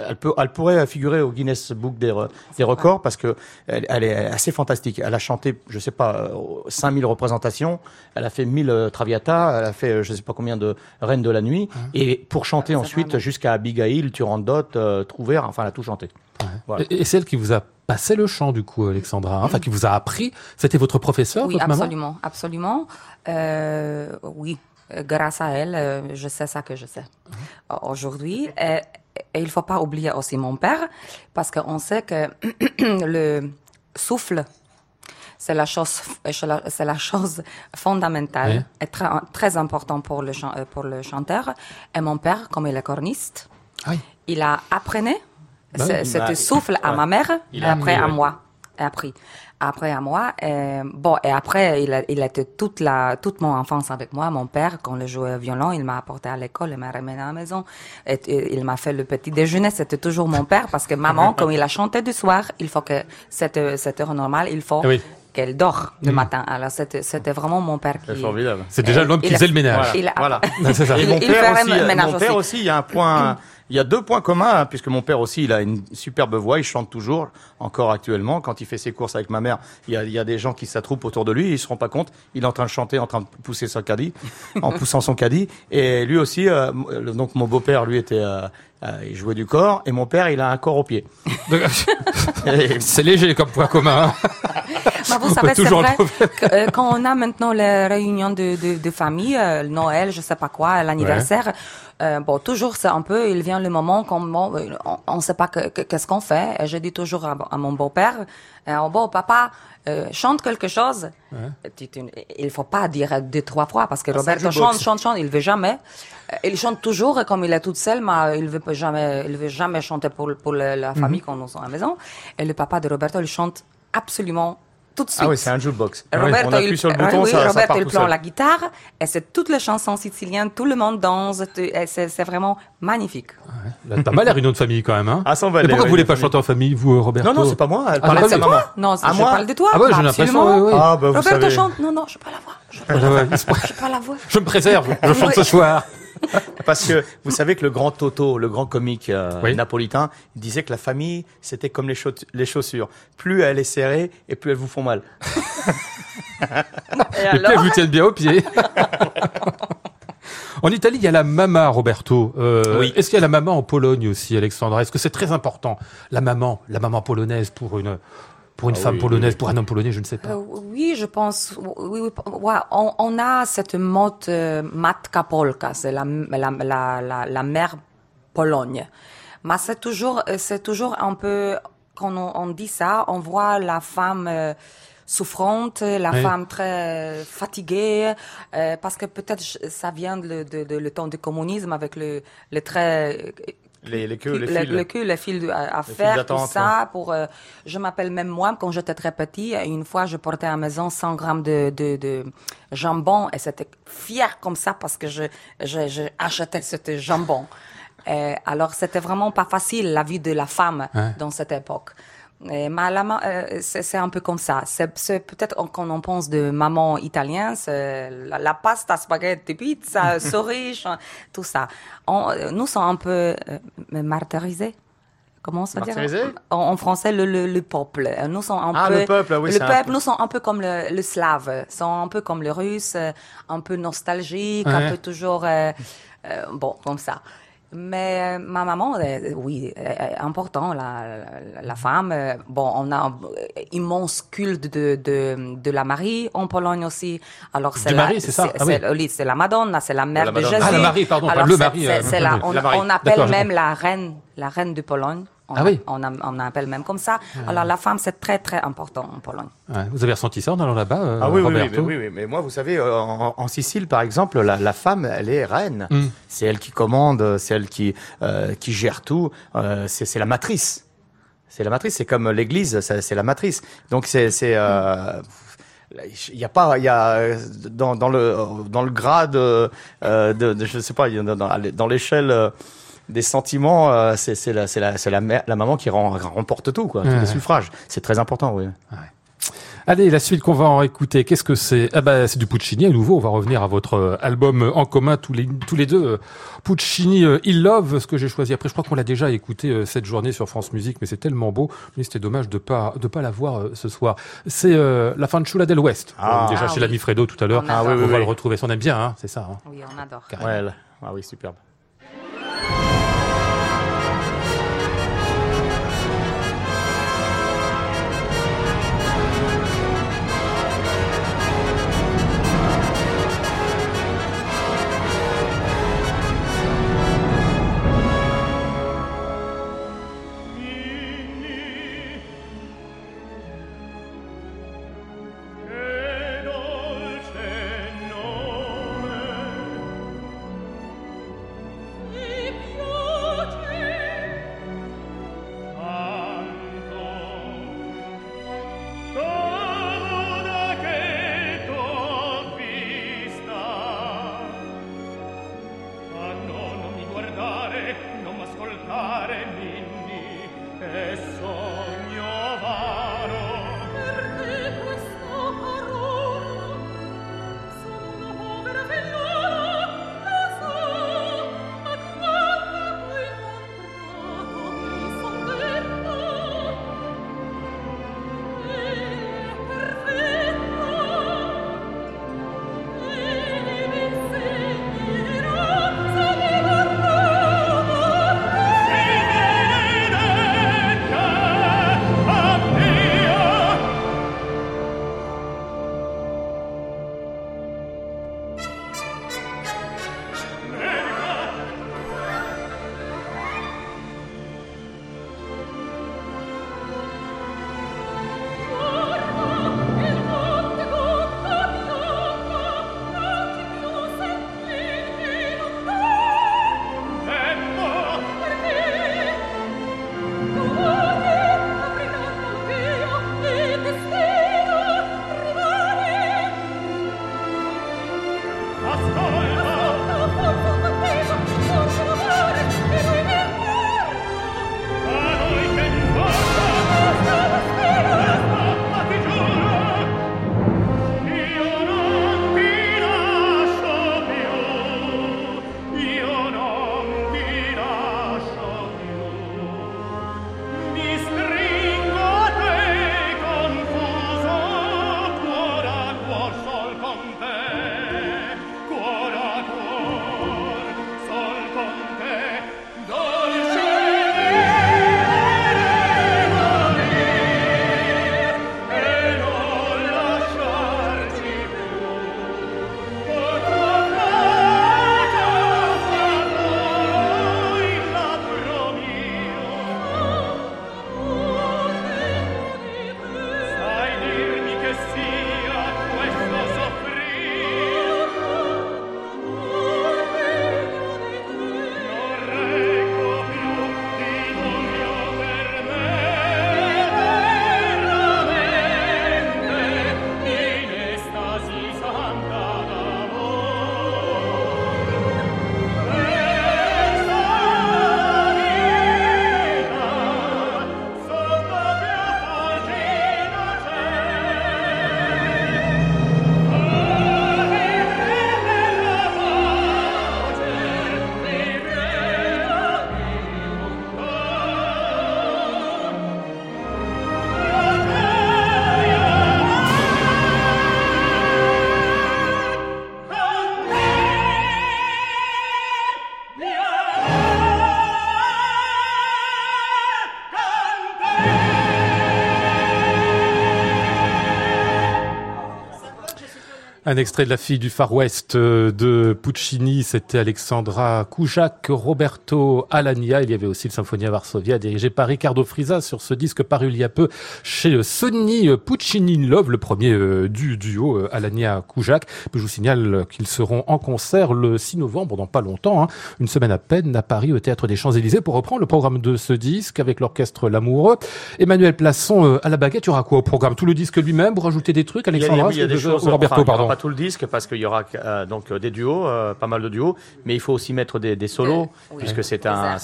elle, peut, elle pourrait figurer au Guinness Book des, des records parce que elle, elle, est assez fantastique. Elle a chanté, je sais pas, 5000 représentations, elle a fait 1000 euh, Traviata, elle a fait je sais pas combien de Reines de la Nuit, et pour chanter ensuite jusqu'à Abigail, Turandot, euh, Trouver, enfin elle a tout chanté. Voilà. Et, et celle qui vous a passé le chant du coup, Alexandra, hein, enfin qui vous a appris, c'était votre professeur, oui, votre absolument, maman absolument. Euh, oui, grâce à elle, euh, je sais ça que je sais aujourd'hui. Et, et, il faut pas oublier aussi mon père, parce qu'on sait que le souffle, c'est la chose, c'est la chose fondamentale oui. et très, très important pour le, pour le chanteur. Et mon père, comme il est corniste, Oui. Il a appris Bah ce, Bah, souffle à ouais. ma mère Il et après à ouais. moi. Appris. Après à moi. Et, bon, et après, il a, il a été toute la, toute mon enfance avec moi. Mon père, quand il jouait au violon, il m'a apporté à l'école, il m'a ramené à la maison. Et, et il m'a fait le petit déjeuner. C'était toujours mon père parce que maman, quand il a chanté du soir, il faut que cette, cette heure normale, il faut oui. Qu'elle dort le matin. Alors c'était, vraiment mon père qui. C'est formidable. C'est déjà l'homme qui faisait le ménage. Il a- Voilà. C'est ça. Et Il- mon père aussi, le ménage mon père aussi. aussi, il y a un point, il y a deux points communs, hein, puisque mon père aussi, il a une superbe voix, il chante toujours, encore actuellement. Quand il fait ses courses avec ma mère, il y a, il y a des gens qui s'attroupent autour de lui, ils se rendent pas compte, il est en train de chanter, en train de pousser son caddie, en poussant son caddie. Et lui aussi, euh, donc mon beau-père, lui était, euh, euh, il jouait du corps, et mon père, il a un corps au pied. C'est léger comme point commun. hein. Bah, vous savez, c'est vrai que, euh, quand on a maintenant les réunions de, de, de famille, euh, Noël, je sais pas quoi, l'anniversaire, euh, bon, toujours c'est un peu, il vient le moment quand bon, euh, on ne sait pas que- que- qu'est-ce qu'on fait. Et je dis toujours à, à mon beau-père, euh, oh, bon, papa, euh, chante quelque chose. Tu- Il faut pas dire deux, trois fois parce que Ah, Roberto chante, chante, chante, il veut jamais. Euh, Il chante toujours comme il est toute seule, mais il veut jamais, il veut jamais chanter pour, pour la, la famille quand nous sommes à la maison. Et le papa de Roberto, il chante absolument tout de suite. Ah oui, c'est un jukebox. Roberto, on appuie il, sur le oui, bouton, oui, ça, ça Roberto, part il tout seul. la guitare et c'est toutes les chansons siciliennes, tout le monde danse, c'est vraiment magnifique. Là, Pas mal la réunion de famille quand même. Hein. Ah, ça, va aller, pourquoi vous voulez de pas chanter en famille, vous, euh, Roberto Non, non, c'est pas moi, elle Ah, parlait de c'est sa maman. Non, À je moi parle de toi. Ah ouais, j'ai bah, l'impression, oui, oui. Ah, bah, vous Roberto savez. chante. Non, non, je pas la voix. Je Ah, ouais, se- n'ai pas la voix. Je me préserve, je chante ce soir. Parce que vous savez que le grand Toto, le grand comique euh, Oui. napolitain, disait que la famille, c'était comme les, chauss- les chaussures. Plus elle est serrée et plus elles vous font mal. Et Et puis alors elles vous tiennent bien au pied. En Italie, il y a la mama, Roberto. Euh, Oui. Est-ce qu'il y a la maman en Pologne aussi, Alexandra? Est-ce que c'est très important, la maman, la maman polonaise pour une, pour une Ah femme oui, polonaise, oui. pour un homme polonais, je ne sais pas. Euh, oui, je pense. Oui, oui, ouais, on, on a cette mode euh, matka polka, c'est la, la, la, la, la mère Pologne. Mais c'est toujours, euh, c'est toujours un peu, quand on, on dit ça, on voit la femme euh, souffrante, la Oui. femme très fatiguée, euh, parce que peut-être ça vient de, de, de le temps du communisme avec le, le très Les, les queues, les le, fils. le à, faire, tout ça. Pour, euh, je m'appelle même moi, quand j'étais très petit, une fois, je portais à la maison 100 grammes de, de, de jambon et c'était fier comme ça parce que je, je, je achetais ce jambon. Euh, alors, c'était vraiment pas facile, la vie de la femme Ouais. dans cette époque. Et ma, la ma- euh, c'est c'est un peu comme ça. C'est c'est peut-être quand on pense de maman italienne, c'est la, la pasta, spaghetti, pizza, souris, ch- tout ça. On, euh, nous sommes un peu euh, martyrisés. Comment ça dire? En, en français, le, le, le peuple. Nous sommes un Ah, peu le peuple, oui, le peuple. peu- Nous sommes un peu comme le, le slave, sont un peu comme le russe, euh, un peu nostalgique, Ouais. un peu toujours euh, euh, bon comme ça. Mais euh, ma maman, euh, oui, euh, important, la, la, la femme. bon, on a un immense culte de, de, de la Marie en Pologne aussi. Alors, c'est la- c'est ça? Ah oui. oui, c'est la Madonna, c'est la mère la de. Jésus. Ah, la Marie, pardon, pas Alors, le c'est- Marie, euh, la- on, la Marie. on appelle même la reine, la reine de Pologne. On, Ah oui. on, a- on appelle même comme ça. Alors, la femme, c'est très, très important en Pologne. Ouais, vous avez ressenti ça en allant là-bas, euh, Ah oui, oui, oui, mais, oui, oui, mais moi, vous savez, euh, en, en Sicile, par exemple, la, la femme, elle est reine. Mm. C'est elle qui commande, c'est elle qui, euh, qui gère tout. Euh, c'est la matrice. C'est la matrice. C'est comme l'Église, c'est la matrice. Donc c'est c'est. il y a pas, il y a dans, dans le dans le grade euh, de, de je sais pas, il y a dans, dans, dans l'échelle euh, des sentiments, euh, c'est la c'est la maman qui rem- remporte tout quoi, tous Ouais. les suffrages. C'est très important, oui. Allez, la suite qu'on va en écouter, qu'est-ce que c'est? Ah bah c'est du Puccini à nouveau. On va revenir à votre euh, album en commun tous les tous les deux. euh, Puccini, euh, Il Love, ce que j'ai choisi. Après, je crois qu'on l'a déjà écouté euh, cette journée sur France Musique, mais c'est tellement beau. Mais c'était dommage de pas de pas la voir euh, ce soir. C'est euh, la Fanciulla del West. Ah. Euh, déjà Ah chez oui. l'ami Fredo tout à l'heure. Ah oui, on oui, va oui. le retrouver. On aime bien, hein, c'est ça. hein. Oui, on adore. Carrément. Ouais, là. ah oui, superbe. Un extrait de La fille du Far West euh, de Puccini, c'était Alexandra Koujak, Roberto Alagna. Il y avait aussi le Symphonia Varsovia dirigé par Riccardo Frisa sur ce disque paru il y a peu chez Sony Puccini Love, le premier euh, du duo euh, Alagna Koujak. Je vous signale qu'ils seront en concert le 6 novembre, dans pas longtemps, hein, une semaine à peine, à Paris au Théâtre des Champs-Élysées pour reprendre le programme de ce disque avec l'orchestre L'Amoureux. Emmanuel Plasson à la baguette, il y aura quoi au programme? Tout le disque lui-même, pour rajouter des trucs, Alexandra Il y a, il y a des choses, Roberto, enfin, pardon. Tout le disque parce qu'il y aura euh, donc euh, des duos, euh, pas mal de duos, mais il faut aussi mettre des, des solos oui. puisque c'est un,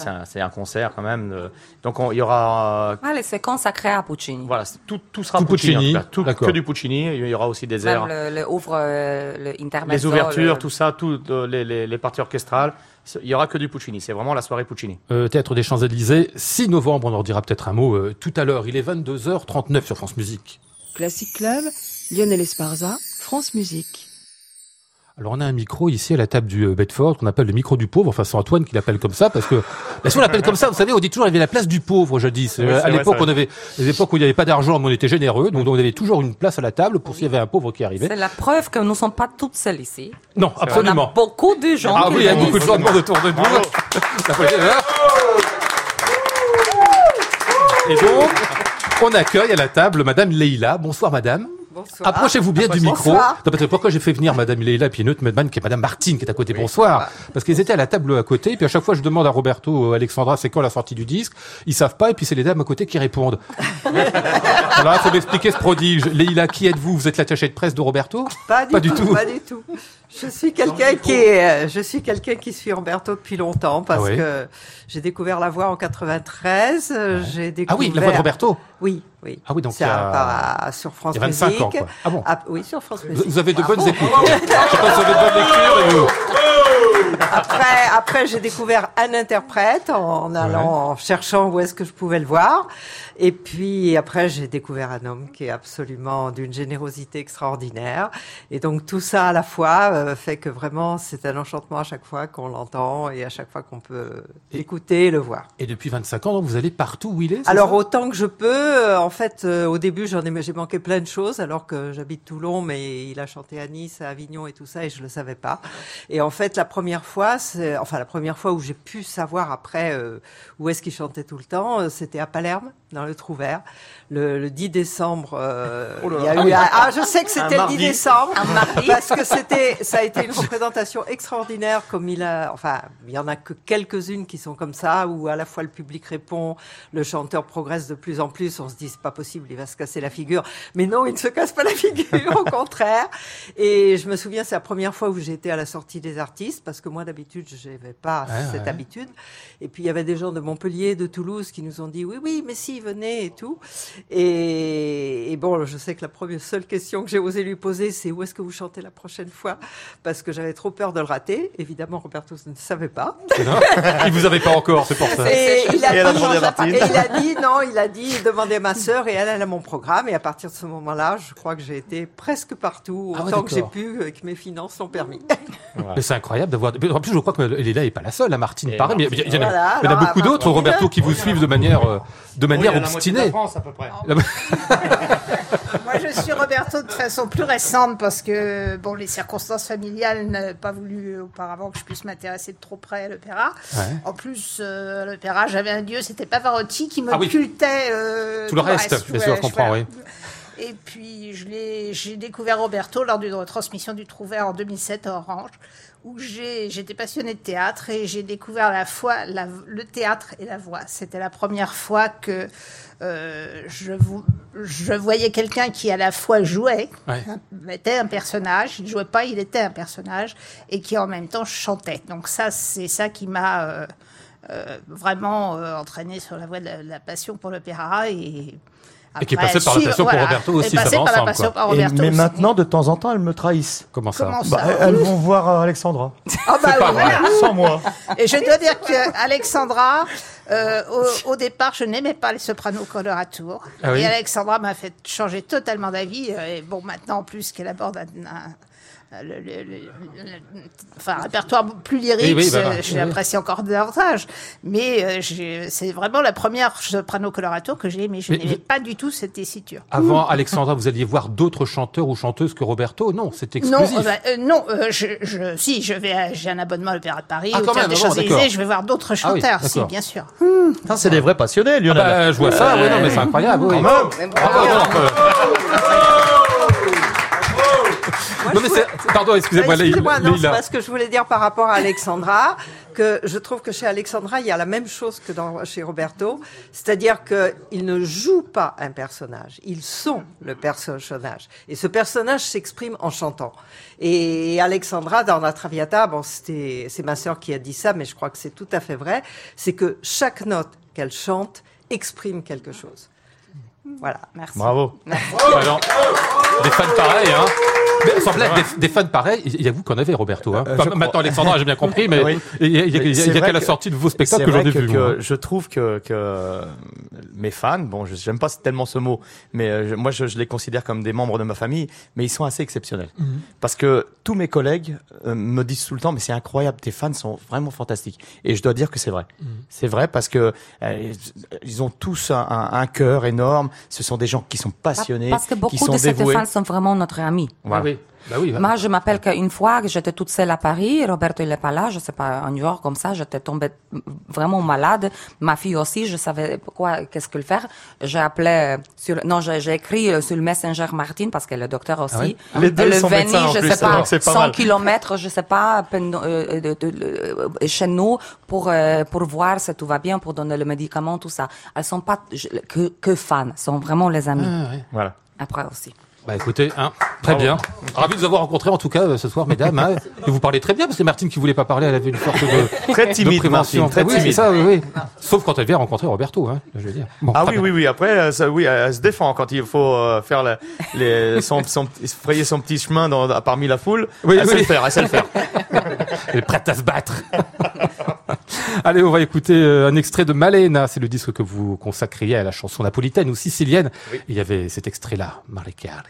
concert quand même. donc on- il y aura, euh, Allez, c'est consacré à Puccini. voilà, tout, tout sera Tout Puccini, tout que du Puccini. Il y aura aussi des Même airs, le, le ouvre, euh, le les ouvertures, le- tout ça, tout euh, les, les, les parties orchestrales. Il y aura que du Puccini. C'est vraiment la soirée Puccini. Euh, Théâtre des Champs-Élysées, 6 novembre, on en dira peut-être un mot euh, tout à l'heure. Il est 22h39 sur France Musique. Classic Club, Lionel Esparza, France Musique. Alors on a un micro ici à la table du euh, Bedford qu'on appelle le micro du pauvre. Enfin c'est Antoine qui l'appelle comme ça parce que bah, si on l'appelle comme ça, vous savez, on dit toujours il y avait la place du pauvre jadis. Oui, Euh, à l'époque on avait les époques où il n'y avait pas d'argent, mais on était généreux, donc on avait toujours une place à la table pour s'il y avait un pauvre qui arrivait. C'est la preuve que nous ne sommes pas toutes seules ici. Non, On a absolument. beaucoup de gens Ah qui oui, il y a beaucoup de gens de monde autour de nous. Et donc, on accueille à la table Madame Leïla. Bonsoir Madame. Bonsoir. Approchez-vous bien du micro. Bonsoir. Non, parce que pourquoi j'ai fait venir Madame Leïla et puis une autre Madame qui est Madame Martine qui est à côté. Bonsoir. Parce qu'ils étaient à la table à côté. Et puis à chaque fois, je demande à Roberto, euh, Alexandra, c'est quand la sortie du disque. Ils savent pas. Et puis c'est les dames à côté qui répondent. Alors, il faut m'expliquer ce prodige. Leïla, qui êtes-vous? Vous êtes l'attaché de presse de Roberto? Pas du, Pas du tout, tout. Pas du tout. Je suis quelqu'un qui est, euh, je suis quelqu'un qui suit Roberto depuis longtemps parce Ah que j'ai découvert la voix en 93. euh, J'ai découvert. Ah oui, la voix de Roberto. Oui, oui. Ah oui, donc C'est à- à- sur France il y a 25 Musique. ans, quoi. Ah bon Ah, oui, sur France Vous, Musique. vous avez de Ah bonnes bon écoutes. Je vous avez de bonnes lectures. et vous- Après, après j'ai découvert un interprète en allant, en cherchant où est-ce que je pouvais le voir. Et puis après, j'ai découvert un homme qui est absolument d'une générosité extraordinaire. Et donc tout ça à la fois euh, fait que vraiment c'est un enchantement à chaque fois qu'on l'entend et à chaque fois qu'on peut l'écouter et le voir. Et depuis 25 ans, donc, vous allez partout où il est Alors autant que je peux, euh, en fait, euh, au début j'en ai, j'ai manqué plein de choses alors que j'habite Toulon, mais il a chanté à Nice, à Avignon et tout ça, et je le savais pas. Et en fait, la première fois, enfin la première fois où j'ai pu savoir après euh, où est-ce qu'il chantait tout le temps, c'était à Palerme, dans le Trouvert, le, le 10 décembre. euh, Oh il y a eu un- ah, je sais que c'était le 10 mardi. décembre, Un mardi. parce que c'était, ça a été une représentation extraordinaire, comme il a, enfin, il y en a que quelques-unes qui sont comme ça, où à la fois le public répond, le chanteur progresse de plus en plus, on se dit c'est pas possible, il va se casser la figure, mais non, il ne se casse pas la figure, au contraire. Et je me souviens, c'est la première fois où j'ai été à la sortie des artistes, parce que moi d'habitude, je n'avais pas Ouais, cette ouais. habitude. Et puis il y avait des gens de Montpellier, de Toulouse, qui nous ont dit oui, oui, mais si, venez et tout. Et, et bon, je sais que la première seule question que j'ai osé lui poser, c'est où est-ce que vous chantez la prochaine fois? Parce que j'avais trop peur de le rater. Évidemment, Roberto ne savait pas. Il vous avait pas encore, c'est pour ça. Et il, a Et elle a dit, demandé à Martine. et il a dit non, il a dit demandez à ma sœur et elle, elle a mon programme. Et à partir de ce moment-là, je crois que j'ai été presque partout, Ah ouais, autant que j'ai pu, et que mes finances l'ont permis. Mais c'est incroyable d'avoir. En plus, je crois que Léla est pas la seule, la Martine. Pareil, mais il y, en a- Voilà, il y en a alors, beaucoup d'autres. Roberto, qui vous suivent de manière, euh, de manière obstinée. France à peu près. Moi, je suis Roberto de façon plus récente parce que, bon, les circonstances familiales n'avaient pas voulu auparavant que je puisse m'intéresser de trop près à l'opéra. Ouais. En plus, euh, à l'opéra, j'avais un dieu, c'était Pavarotti, qui Ah oui. m'occultait euh, Tout le reste, bien sûr, je comprends, oui. Et puis, j'ai découvert Roberto lors d'une retransmission du Trouvert en 2007 à Orange, où j'étais passionnée de théâtre et j'ai découvert à la fois la- le théâtre et la voix. C'était la première fois que euh, je, vo- je voyais quelqu'un qui à la fois jouait, Ouais. était un personnage, il ne jouait pas, il était un personnage, et qui en même temps chantait. Donc ça, c'est ça qui m'a euh, euh, vraiment euh, entraîné sur la voie de la, la passion pour l'opéra et Et qui est après, passé par la passion pour Roberto aussi, ça va par la ensemble, passion quoi. par Et- Roberto mais aussi. maintenant, de temps en temps, elles me trahissent. Comment ça Comment Bah, elles vont voir euh, Alexandra. Ah bah pas vrai. Sans moi. Et je dois dire que Alexandra, euh, au, au départ, je n'aimais pas les sopranos coloratours. Ah oui Et Alexandra m'a fait changer totalement d'avis. euh, Et bon, maintenant, en plus, qu'elle aborde un, un- le, le- le- le- enfin, un répertoire plus lyrique, Oui, oui, bah, euh, bah, je oui. l'apprécie encore davantage. Mais euh, j'ai- c'est vraiment la première soprano colorato que j'ai aimée. Je Mais- n'aimais mais- pas du tout cette tessiture. Avant, Alexandra, vous alliez voir d'autres chanteurs ou chanteuses que Roberto? Non, c'est Non, exclusif. euh, bah, euh, non, euh, je, je, si, je vais, j'ai un abonnement à l'Opéra de Paris, Ah, au quand Théâtre même, des bon, Champs-Élysées, je vais voir d'autres Ah oui, chanteurs, si, bien sûr. Ça, c'est des vrais passionnés, Ah Lionel. bah, je vois ça, oui, non, mais c'est incroyable. Oui. Quand même. Bravo, euh, non, mais c'est. Pardon, excusez-moi, Leïla- Excusez-moi, non, c'est parce que je voulais dire par rapport à Alexandra que je trouve que chez Alexandra, il y a la même chose que dans, chez Roberto, c'est-à-dire qu'ils ne jouent pas un personnage, ils sont le personnage. Et ce personnage s'exprime en chantant. Et Alexandra, dans La Traviata, bon, c'était, c'est ma sœur qui a dit ça, mais je crois que c'est tout à fait vrai, c'est que chaque note qu'elle chante exprime quelque chose. Voilà. Merci. Bravo. Alors, des fans pareils, hein. Mais sans blague, des, des fans pareils, il y a vous qu'on avait, Roberto. Hein. Euh, Enfin, maintenant, Alexandra, j'ai bien compris, mais Oui. il y a, a- a- qu'à la sortie de vos spectacles que j'en ai que, vu. que moi. je trouve que, que mes fans, bon, je j'aime pas tellement ce mot, mais euh, je- moi je, je les considère comme des membres de ma famille, mais ils sont assez exceptionnels. Mhm. Parce que tous mes collègues euh, me disent tout le temps, mais c'est incroyable, tes fans sont vraiment fantastiques. Et je dois dire que c'est vrai. Mhm. C'est vrai parce que euh, ils ont tous un, un, un cœur énorme. Ce sont des gens qui sont passionnés, Parce que qui beaucoup sont de ces dévoués. fans sont vraiment notre. Voilà. Ah oui. Bah oui. bah- Moi, je m'appelle qu'une fois que j'étais toute seule à Paris, Roberto il n'est pas là, je sais pas, à New York comme ça, j'étais tombée vraiment malade. Ma fille aussi, je savais pourquoi, qu'est-ce que faire. J'ai appelé euh, sur, non, j'ai écrit euh, sur le Messenger Martin parce que le docteur aussi. oui Les deux le sont Veni, médecins en je plus, sais pas, pas 100 mal. kilomètres, je sais pas, euh, de, de- de- chez nous pour euh, pour voir si tout va bien, pour donner le médicament, tout ça. Elles sont pas je- que que fans, sont vraiment les amis. Ah, ouais. Voilà. Après aussi. Bah écoutez, hein, très bien. Ravi de vous avoir rencontré en tout cas euh, ce soir, mesdames. Hein. Vous parlez très bien parce que Martine qui voulait pas parler, elle avait une sorte de Très de timide, prévention. Martine, très oui, c'est timide. ça, oui, oui. Sauf quand elle vient rencontrer Roberto, hein, je veux dire. Bon, Ah oui, bien. oui, oui. Après, euh, ça, oui, elle se défend quand il faut euh, faire la- les, son, son, frayer son petit chemin dans, parmi la foule. Oui, elle sait oui. le faire, elle sait le faire. Elle est prête à se battre. Allez, on va écouter un extrait de Malena. C'est le disque que vous consacriez à la chanson napolitaine ou sicilienne. Il y avait cet extrait-là, Marecare.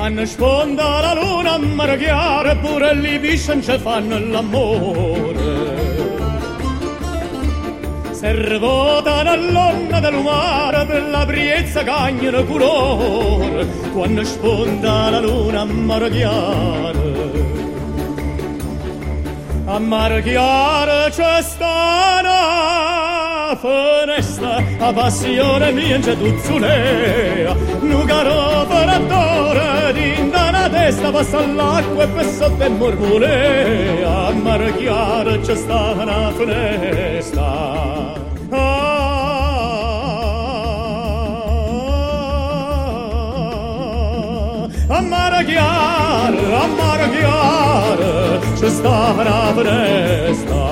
Quando sfonda la luna a mare chiara pure lì piscian ci fanno l'amore. Servota nell'onna del mare per la priezza cagnano colore. Quando sfonda la luna a mare chiara a mare chiara c'è sta una finestra a passione mia c'è tuzzulea nu caro paratore Estabas all'acqua e pensate e mormore A mare chiaro c'è sta una finestra ah, A mare chiaro, a mare chiaro C'è sta una finestra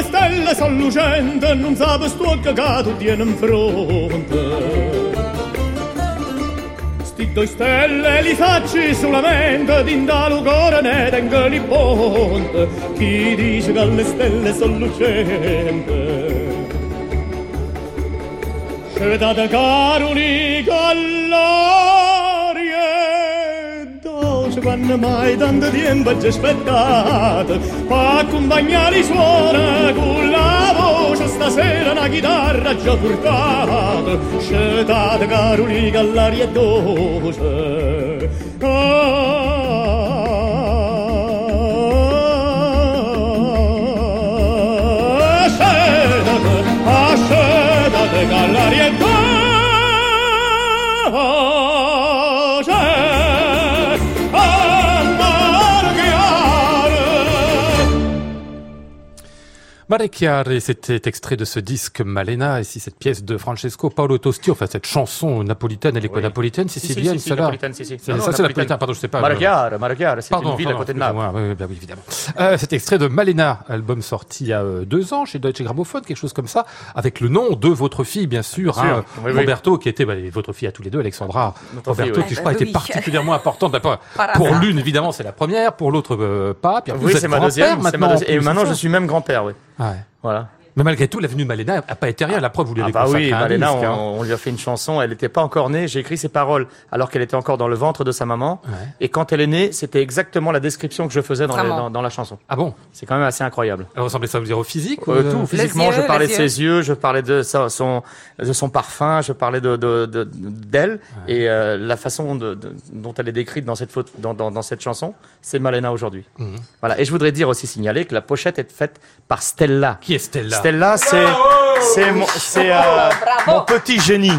le stelle sono lucente non sa per sto che tu tieni in fronte. Sti due stelle li facci solamente dinda cuore ne tengo li ponte. Chi dice che le stelle sono lucente. Scetate caroli l'aria vanno mai tanto tempo già aspettato fa accompagnare i suoni con la voce stasera una chitarra già portata scetate caroli che all'aria è dolce ah, Galleria 2 Marecchiare, c'était extrait de ce disque Malena, et si cette pièce de Francesco Paolo Tosti, enfin cette chanson napolitaine, elle est quoi napolitaine, Si, si, sicilienne, si, si, celle-là si, si. C'est- Non, non, Ça, c'est napolitaine. napolitain, pardon, je sais pas. Maragare, Maragare, c'est Pardon, une ville à côté de Naples. oui, oui, bah oui, évidemment. Euh, cet extrait de Malena, album sorti il y a euh, deux ans chez Deutsche Grammophon, quelque chose comme ça, avec le nom de votre fille, bien sûr, Bien sûr, hein, oui, oui. Roberto, qui était bah, votre fille à tous les deux, Alexandra Notre fille, Roberto, oui. qui je crois Euh, était particulièrement importante. Bah, pour l'une, évidemment, c'est la première, pour l'autre, euh, pas. Puis Oui, vous êtes c'est ma grand-père deuxième. c'est ma maintenant, Et maintenant, c'est je suis même grand-père, oui. Voilà. Mais malgré tout, l'avenue de Malena n'a pas été rien. La preuve, vous lui Ah avez bah consacré oui, un Malena, hein. on lui a fait une chanson. Elle n'était pas encore née. J'ai écrit ses paroles alors qu'elle était encore dans le ventre de sa maman. Ouais. Et quand elle est née, c'était exactement la description que je faisais dans, les- Vraiment. dans, dans la chanson. Ah bon? C'est quand même assez incroyable. Elle ressemblait ça, vous dire, au physique ou, Euh, euh, tout, physiquement, yeux, je parlais de ses yeux, je parlais de sa- son, de son parfum, je parlais de, de, de- d'elle et euh, la façon de, de- dont elle est décrite dans cette photo, dans, dans, dans cette chanson, c'est Malena aujourd'hui. Mhm. Voilà. Et je voudrais dire aussi signaler que la pochette est faite par Stella. Qui est Stella? Stella, c'est c'est mon, c'est, euh, mon petit génie.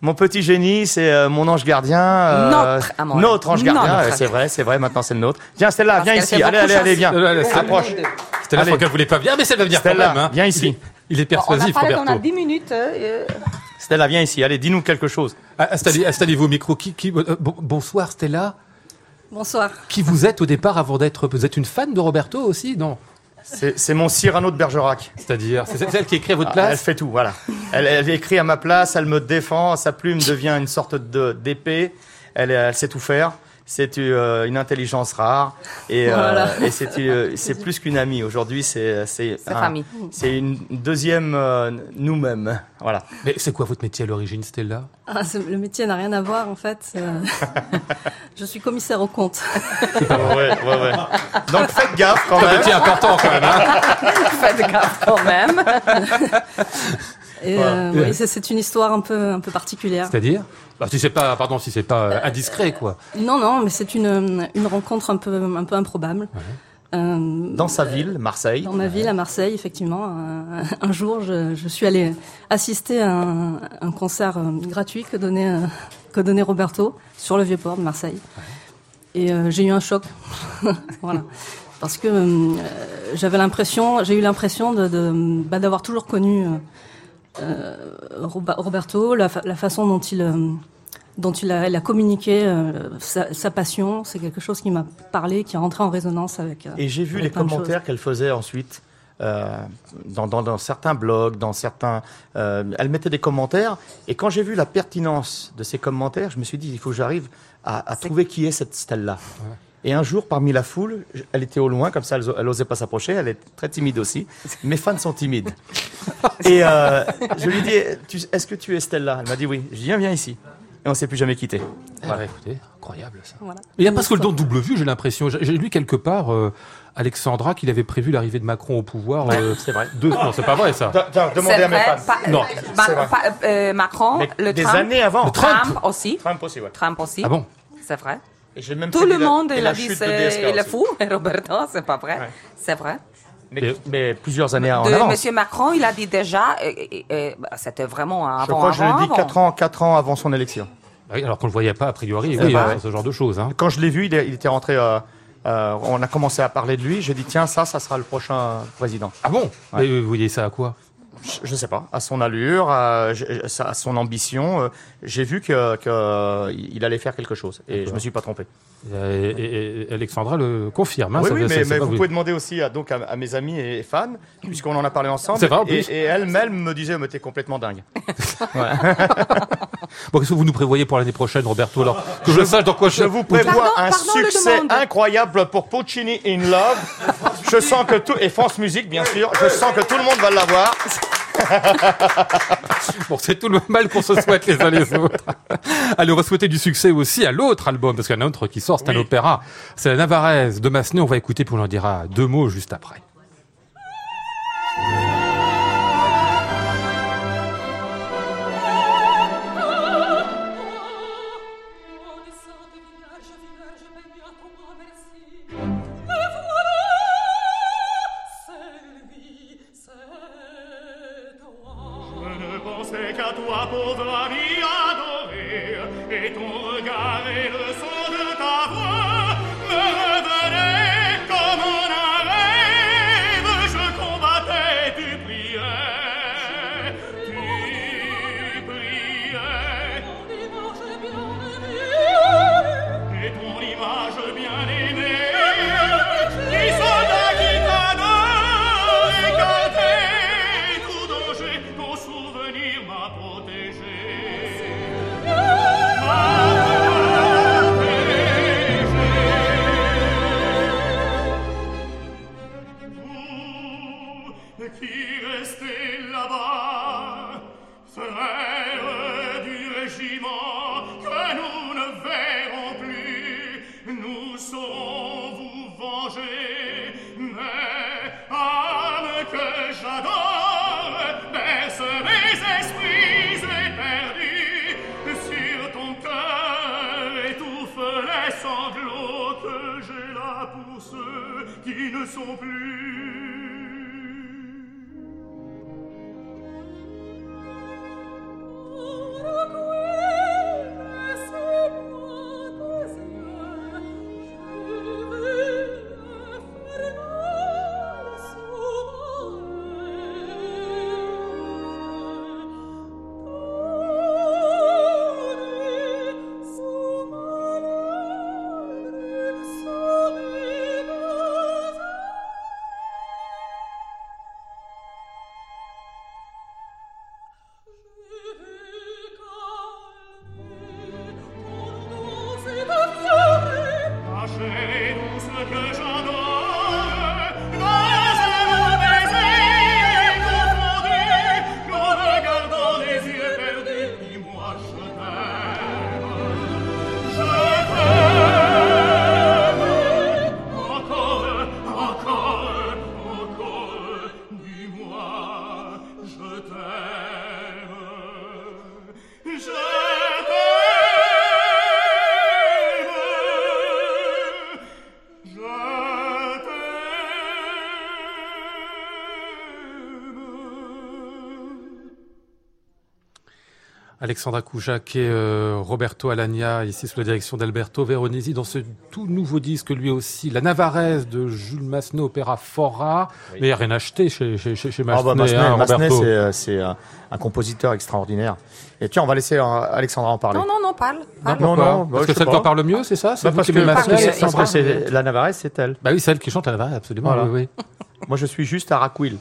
Mon petit génie, c'est euh, mon ange gardien. euh, Notre amour. Notre ange gardien, Notre. c'est vrai, c'est vrai, maintenant c'est le nôtre. Viens Stella, Parce viens qu'elle ici. fait Allez, beaucoup allez, allez, viens. Euh. Approche. Stella, je Allez. crois qu'elle voulait pas venir, mais elle va venir Stella, quand même. hein. viens ici. Il est On a persuasif, parlé Roberto. pendant 10 minutes. euh, Stella, viens ici. Allez, dis-nous quelque chose. Ah, Installez, installez-vous au micro. Qui, qui, euh, bon- bonsoir Stella. Bonsoir. Qui vous êtes au départ avant d'être. Vous êtes une fan de Roberto aussi Non? C'est mon Cyrano de Bergerac. C'est-à-dire, c'est celle qui écrit à votre Ah, Elle place fait tout, voilà. Elle, elle écrit à ma place, elle me défend, sa plume devient une sorte d'épée. Elle, elle sait tout faire. C'est euh, une intelligence rare et, euh, Voilà. et c'est euh, c'est plus qu'une amie. Aujourd'hui, c'est un- une deuxième euh, nous-mêmes. Voilà. Mais c'est quoi votre métier à l'origine, Stella? Ah, le métier n'a rien à voir en fait. Je suis commissaire au compte. ouais, ouais, ouais. Donc faites gaffe quand Un même. métier important quand même. hein. Faites gaffe quand même. Et euh, oui, c'est- c'est une histoire un peu un peu particulière. C'est-à-dire bah, Si c'est pas, pardon, si c'est pas euh, indiscret, quoi. Non, non, mais c'est une une rencontre un peu un peu improbable. Euh, Dans sa ville, Marseille. Dans ma ville, à Marseille, effectivement. Un, un jour, je, je suis allée assister à un, un concert euh, gratuit que donnait, euh, que donnait Roberto sur le Vieux-Port de Marseille. Et euh, j'ai eu un choc. voilà. Parce que euh, j'avais l'impression, j'ai eu l'impression de, de, bah, d'avoir toujours connu Roberto, la, fa- la façon dont il, euh, dont il a, il a communiqué euh, sa, sa passion. C'est quelque chose qui m'a parlé, qui est rentré en résonance avec. euh, Et j'ai vu les commentaires qu'elle faisait ensuite euh, dans, dans, dans certains blogs, dans certains. euh, elle mettait des commentaires. Et quand j'ai vu la pertinence de ces commentaires, je me suis dit il faut que j'arrive à, à trouver qui est cette Stella. Et un jour, parmi la foule, elle était au loin, comme ça, elle, elle osait pas s'approcher. Elle est très timide aussi. Mes fans sont timides. Et euh, je lui dis Est-ce que tu es Stella? Elle m'a dit oui. Je dis Viens, viens ici. Et on s'est plus jamais quitté. Voilà, écoutez, incroyable ça. Voilà. Il y a presque le don de double vue, j'ai l'impression. J'ai lu quelque part, euh, Alexandra, qu'il avait prévu l'arrivée de Macron au pouvoir. euh, C'est vrai. deux... Non, c'est pas vrai ça. Demandez à mes fans. pas- Non, euh, Macron, Mais le des Trump, années avant. Le Trump. Trump aussi. Trump aussi, ouais. Trump aussi. Ah bon? C'est vrai. Et j'ai même Tout le la- monde, la a dit c'est il est fou, Roberto, c'est pas vrai. C'est vrai. Mais, mais plusieurs années en De avance. Monsieur Macron, il a dit déjà, bah, c'était vraiment avant. Je crois que je l'ai dit avant. 4 ans, quatre ans avant son élection. Ah oui, Alors qu'on le voyait pas a priori, oui, hein, ce genre de choses. Hein. Quand je l'ai vu, il, était rentré. euh, euh, on a commencé à parler de lui. J'ai dit tiens, ça, ça sera le prochain président. Ah bon? Ouais. Mais vous voyez ça à quoi? Je, je sais pas, à son allure, à, son ambition, euh, j'ai vu que, euh, allait faire quelque chose. Et je me suis pas trompé. et, et- et Alexandra le confirme. hein, oui, ça oui, veut- mais, ça- vous pouvez demander aussi à, donc à, à mes amis et fans, puisqu'on en a parlé ensemble. C'est vrai, en et, plus. et elle-même me disait, mais t'es complètement dingue. Bon, qu'est-ce que vous nous prévoyez pour l'année prochaine, Roberto Alors que je, sache dans quoi Je vous prévois Pardon, un pardon, succès incroyable pour Puccini in Love. Je sens que tout, et France Musique, bien sûr, je sens que tout le monde va l'avoir. Bon, c'est tout le mal qu'on se souhaite les uns les autres. Allez, on va souhaiter du succès aussi à l'autre album, parce qu'il y en a un autre qui sort, c'est un opéra. C'est la Navarraise de Massenet. On va écouter, on en dira deux mots juste après. Alexandra Koujac et euh, Roberto Alagna, ici sous la direction d'Alberto Veronesi, dans ce tout nouveau disque, lui aussi, La Navarrese de Jules Massenet, opéra Fora. Mais il n'y a rien acheté chez, chez, chez, chez Ah Massenet, bah, Massenet, hein, Massenet, c'est, euh, c'est un, compositeur extraordinaire. Et tiens, on va laisser euh, Alexandra en parler. Non, non, non, parle. Non, parle. non, bah, Parce que celle qui pas. en parle mieux, c'est ça C'est Bah, vous parce qui que, parce Massenet, que, Alexandra parce que c'est la Navarre, c'est elle. Bah oui, celle qui chante la Navarre, absolument. Voilà. Oui, oui. Moi, je suis juste à Raquil.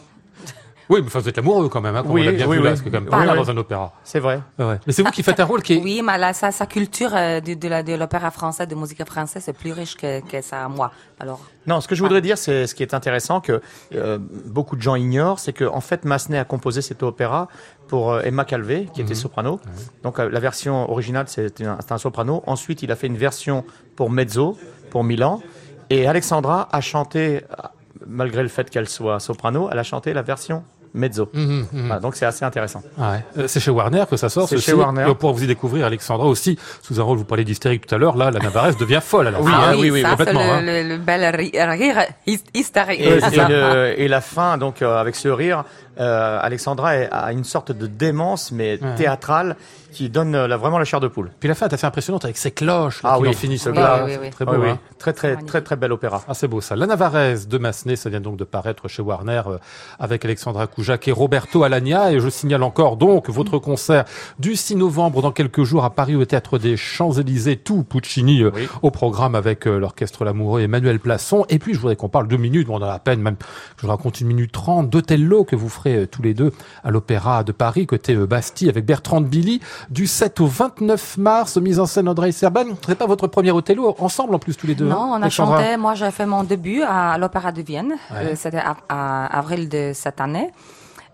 Oui, mais enfin, vous êtes amoureux quand même, hein, quand Oui, on l'a bien oui, vu là, oui. c'est quand même Oui, pas dans un opéra. C'est vrai. Ouais. Mais c'est vous qui faites un rôle qui est... Oui, mais là, sa, sa culture euh, de, de la- de l'opéra français, de musique française, c'est plus riche que, que ça à moi. Alors, Non, ce que je voudrais dire, c'est ce qui est intéressant que euh, beaucoup de gens ignorent, c'est que en fait, Massenet a composé cet opéra pour euh, Emma Calvé, qui était soprano. Donc euh, la version originale, c'était un, soprano. Ensuite, il a fait une version pour mezzo, pour Milan. Et Alexandra a chanté, malgré le fait qu'elle soit soprano, elle a chanté la version mezzo. Mhm, mhm. Voilà, donc c'est assez intéressant. Ouais. Euh, c'est chez Warner que ça sort. C'est chez Warner. Et on pourra vous y découvrir Alexandra aussi sous un rôle. Vous parlez d'hystérique tout à l'heure. Là, la Navarrese devient folle. Alors, Oui, ah hein, oui, oui, oui, ça, complètement, le, hein. le, le bel ri- rire hys- hystérique. Et, c'est et ça. le- et la fin, donc euh, avec ce rire, euh, Alexandra a une sorte de démence, mais Ouais. théâtrale, qui donne euh, la- vraiment la chair de poule. Puis la fin est assez impressionnante avec ses cloches là, Ah qui oui, finissent ce oui, oui. Très beau. Hein. Très, très, très, très bel opéra. Ah, c'est beau ça. La Navarrese de Massenet, ça vient donc de paraître chez Warner avec Alexandra Koujac et Roberto Alagna. Et je signale encore donc votre concert du 6 novembre dans quelques jours à Paris au Théâtre des Champs-Élysées, tout Puccini euh, Oui. au programme avec euh, l'Orchestre L'Amoureux et Emmanuel Plasson. Et puis je voudrais qu'on parle deux minutes, bon, on a à peine même, je vous raconte une minute trente d'Othello que vous ferez euh, tous les deux à l'Opéra de Paris, côté Bastille avec Bertrand de Billy, du 7 au 29 mars, mise en scène Audrey Serban. C'est pas votre premier Othello, ensemble en plus tous les deux. Non, hein, on a Alexandra chanté. Moi, j'ai fait mon début à l'Opéra de Vienne. Ouais. Euh, C'était à, à avril de cette année.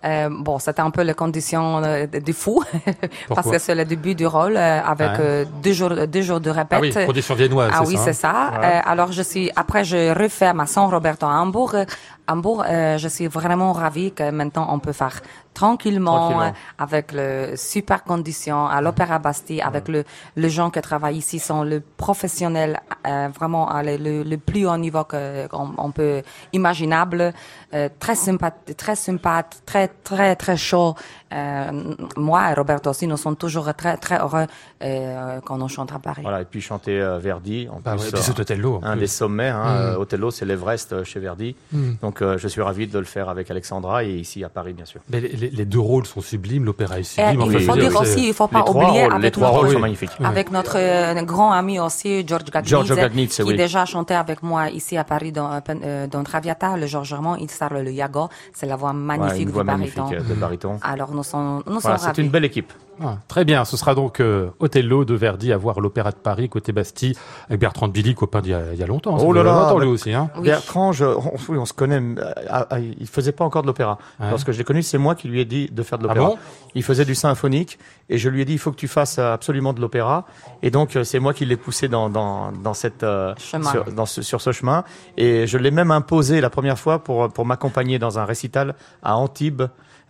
Euh, bon, c'était un peu les conditions euh, de fou parce que c'est le début du rôle euh, avec euh, deux jours, deux jours de répète. Ah oui, production viennoise, Ah c'est oui, ça, c'est hein ça. Euh, alors je suis après je refais ma San Roberto à Hambourg. Euh, Hambourg, euh, je suis vraiment ravie que maintenant on peut faire tranquillement, Tranquillement. euh, avec le super conditions à l'Opéra Bastille, avec le les gens qui travaillent ici sont le professionnels euh, vraiment à le, le, le plus haut niveau que qu'on on peut imaginable, euh, très sympathique, très sympathique, très très très chaud. Euh, moi et Roberto aussi, nous sommes toujours très très heureux euh, quand on chante à Paris. Voilà, et puis chanter euh, Verdi, en Bah plus, ouais, puis euh, c'est Othello. en un plus. des sommets. Hein, Mm. euh, Othello, c'est l'Everest euh, chez Verdi. Mm. Donc, euh, je suis ravi de le faire avec Alexandra et ici à Paris, bien sûr. Mais les, les, les deux rôles sont sublimes, l'opéra est Et sublime. il enfin, je faut dire aussi, il faut pas oublier rôles- avec trois notre, rôles sont magnifiques. avec notre euh, grand ami aussi, George Gagnitz, Giorgio Gagnitz, qui oui. déjà chantait avec moi ici à Paris dans, euh, dans Traviata, le Georges Germain, il sert le Yago. C'est la voix Ouais, magnifique une du magnifique euh, de baryton. Alors nous sommes, nous Voilà, sommes c'est une belle équipe. Ah, très bien, ce sera donc euh, Othello de Verdi à voir l'Opéra de Paris côté Bastille avec Bertrand de Billy, copain d'il y, a- il y a longtemps. ça Oh là là, longtemps, lui aussi. Hein. Oui. Bertrand, je- on, oui, on se connaît. euh, ah, ah, il faisait pas encore de l'opéra. Ouais. Lorsque je l'ai connu, c'est moi qui lui ai dit de faire de Ah l'opéra. bon? Il faisait du symphonique et je lui ai dit il faut que tu fasses euh, absolument de l'opéra. Et donc euh, c'est moi qui l'ai poussé dans dans dans cette euh, Chemin. sur, dans ce, sur ce chemin. Et je l'ai même imposé la première fois pour pour m'accompagner dans un récital à Antibes.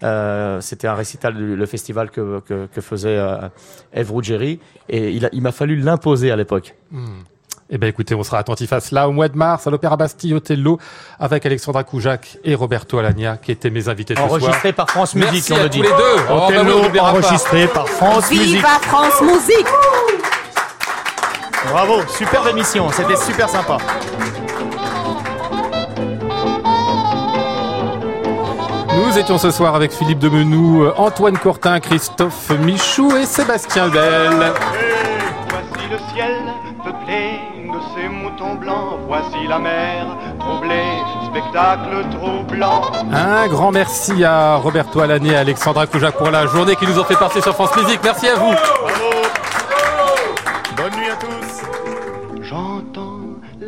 Euh, C'était un récital du le festival que que, que faisait euh, Eve Ruggieri et il m'a fallu l'imposer à l'époque. Eh ben écoutez, on sera attentif à cela au mois de mars à l'Opéra Bastille Othello avec Alexandra Koujac et Roberto Alagna qui étaient mes invités ce soir. Enregistré par France Musique, Merci on à le tous dit. les deux. Oh, bah on l'oubliera pas. enregistré par France Musique. Viva France Musique! Bravo, superbe émission, c'était super sympa. Nous étions ce soir avec Philippe Demenoux, euh, Antoine Courtin, Christophe Michou et Sébastien Bell. Voici le ciel peuplé de ces moutons blancs. Voici la mer troublée, spectacle troublant. Un grand merci à Roberto Alagna et Alexandra Koujac pour la journée qui nous ont fait passer sur France Musique. Merci à vous. Bravo Bonne nuit à tous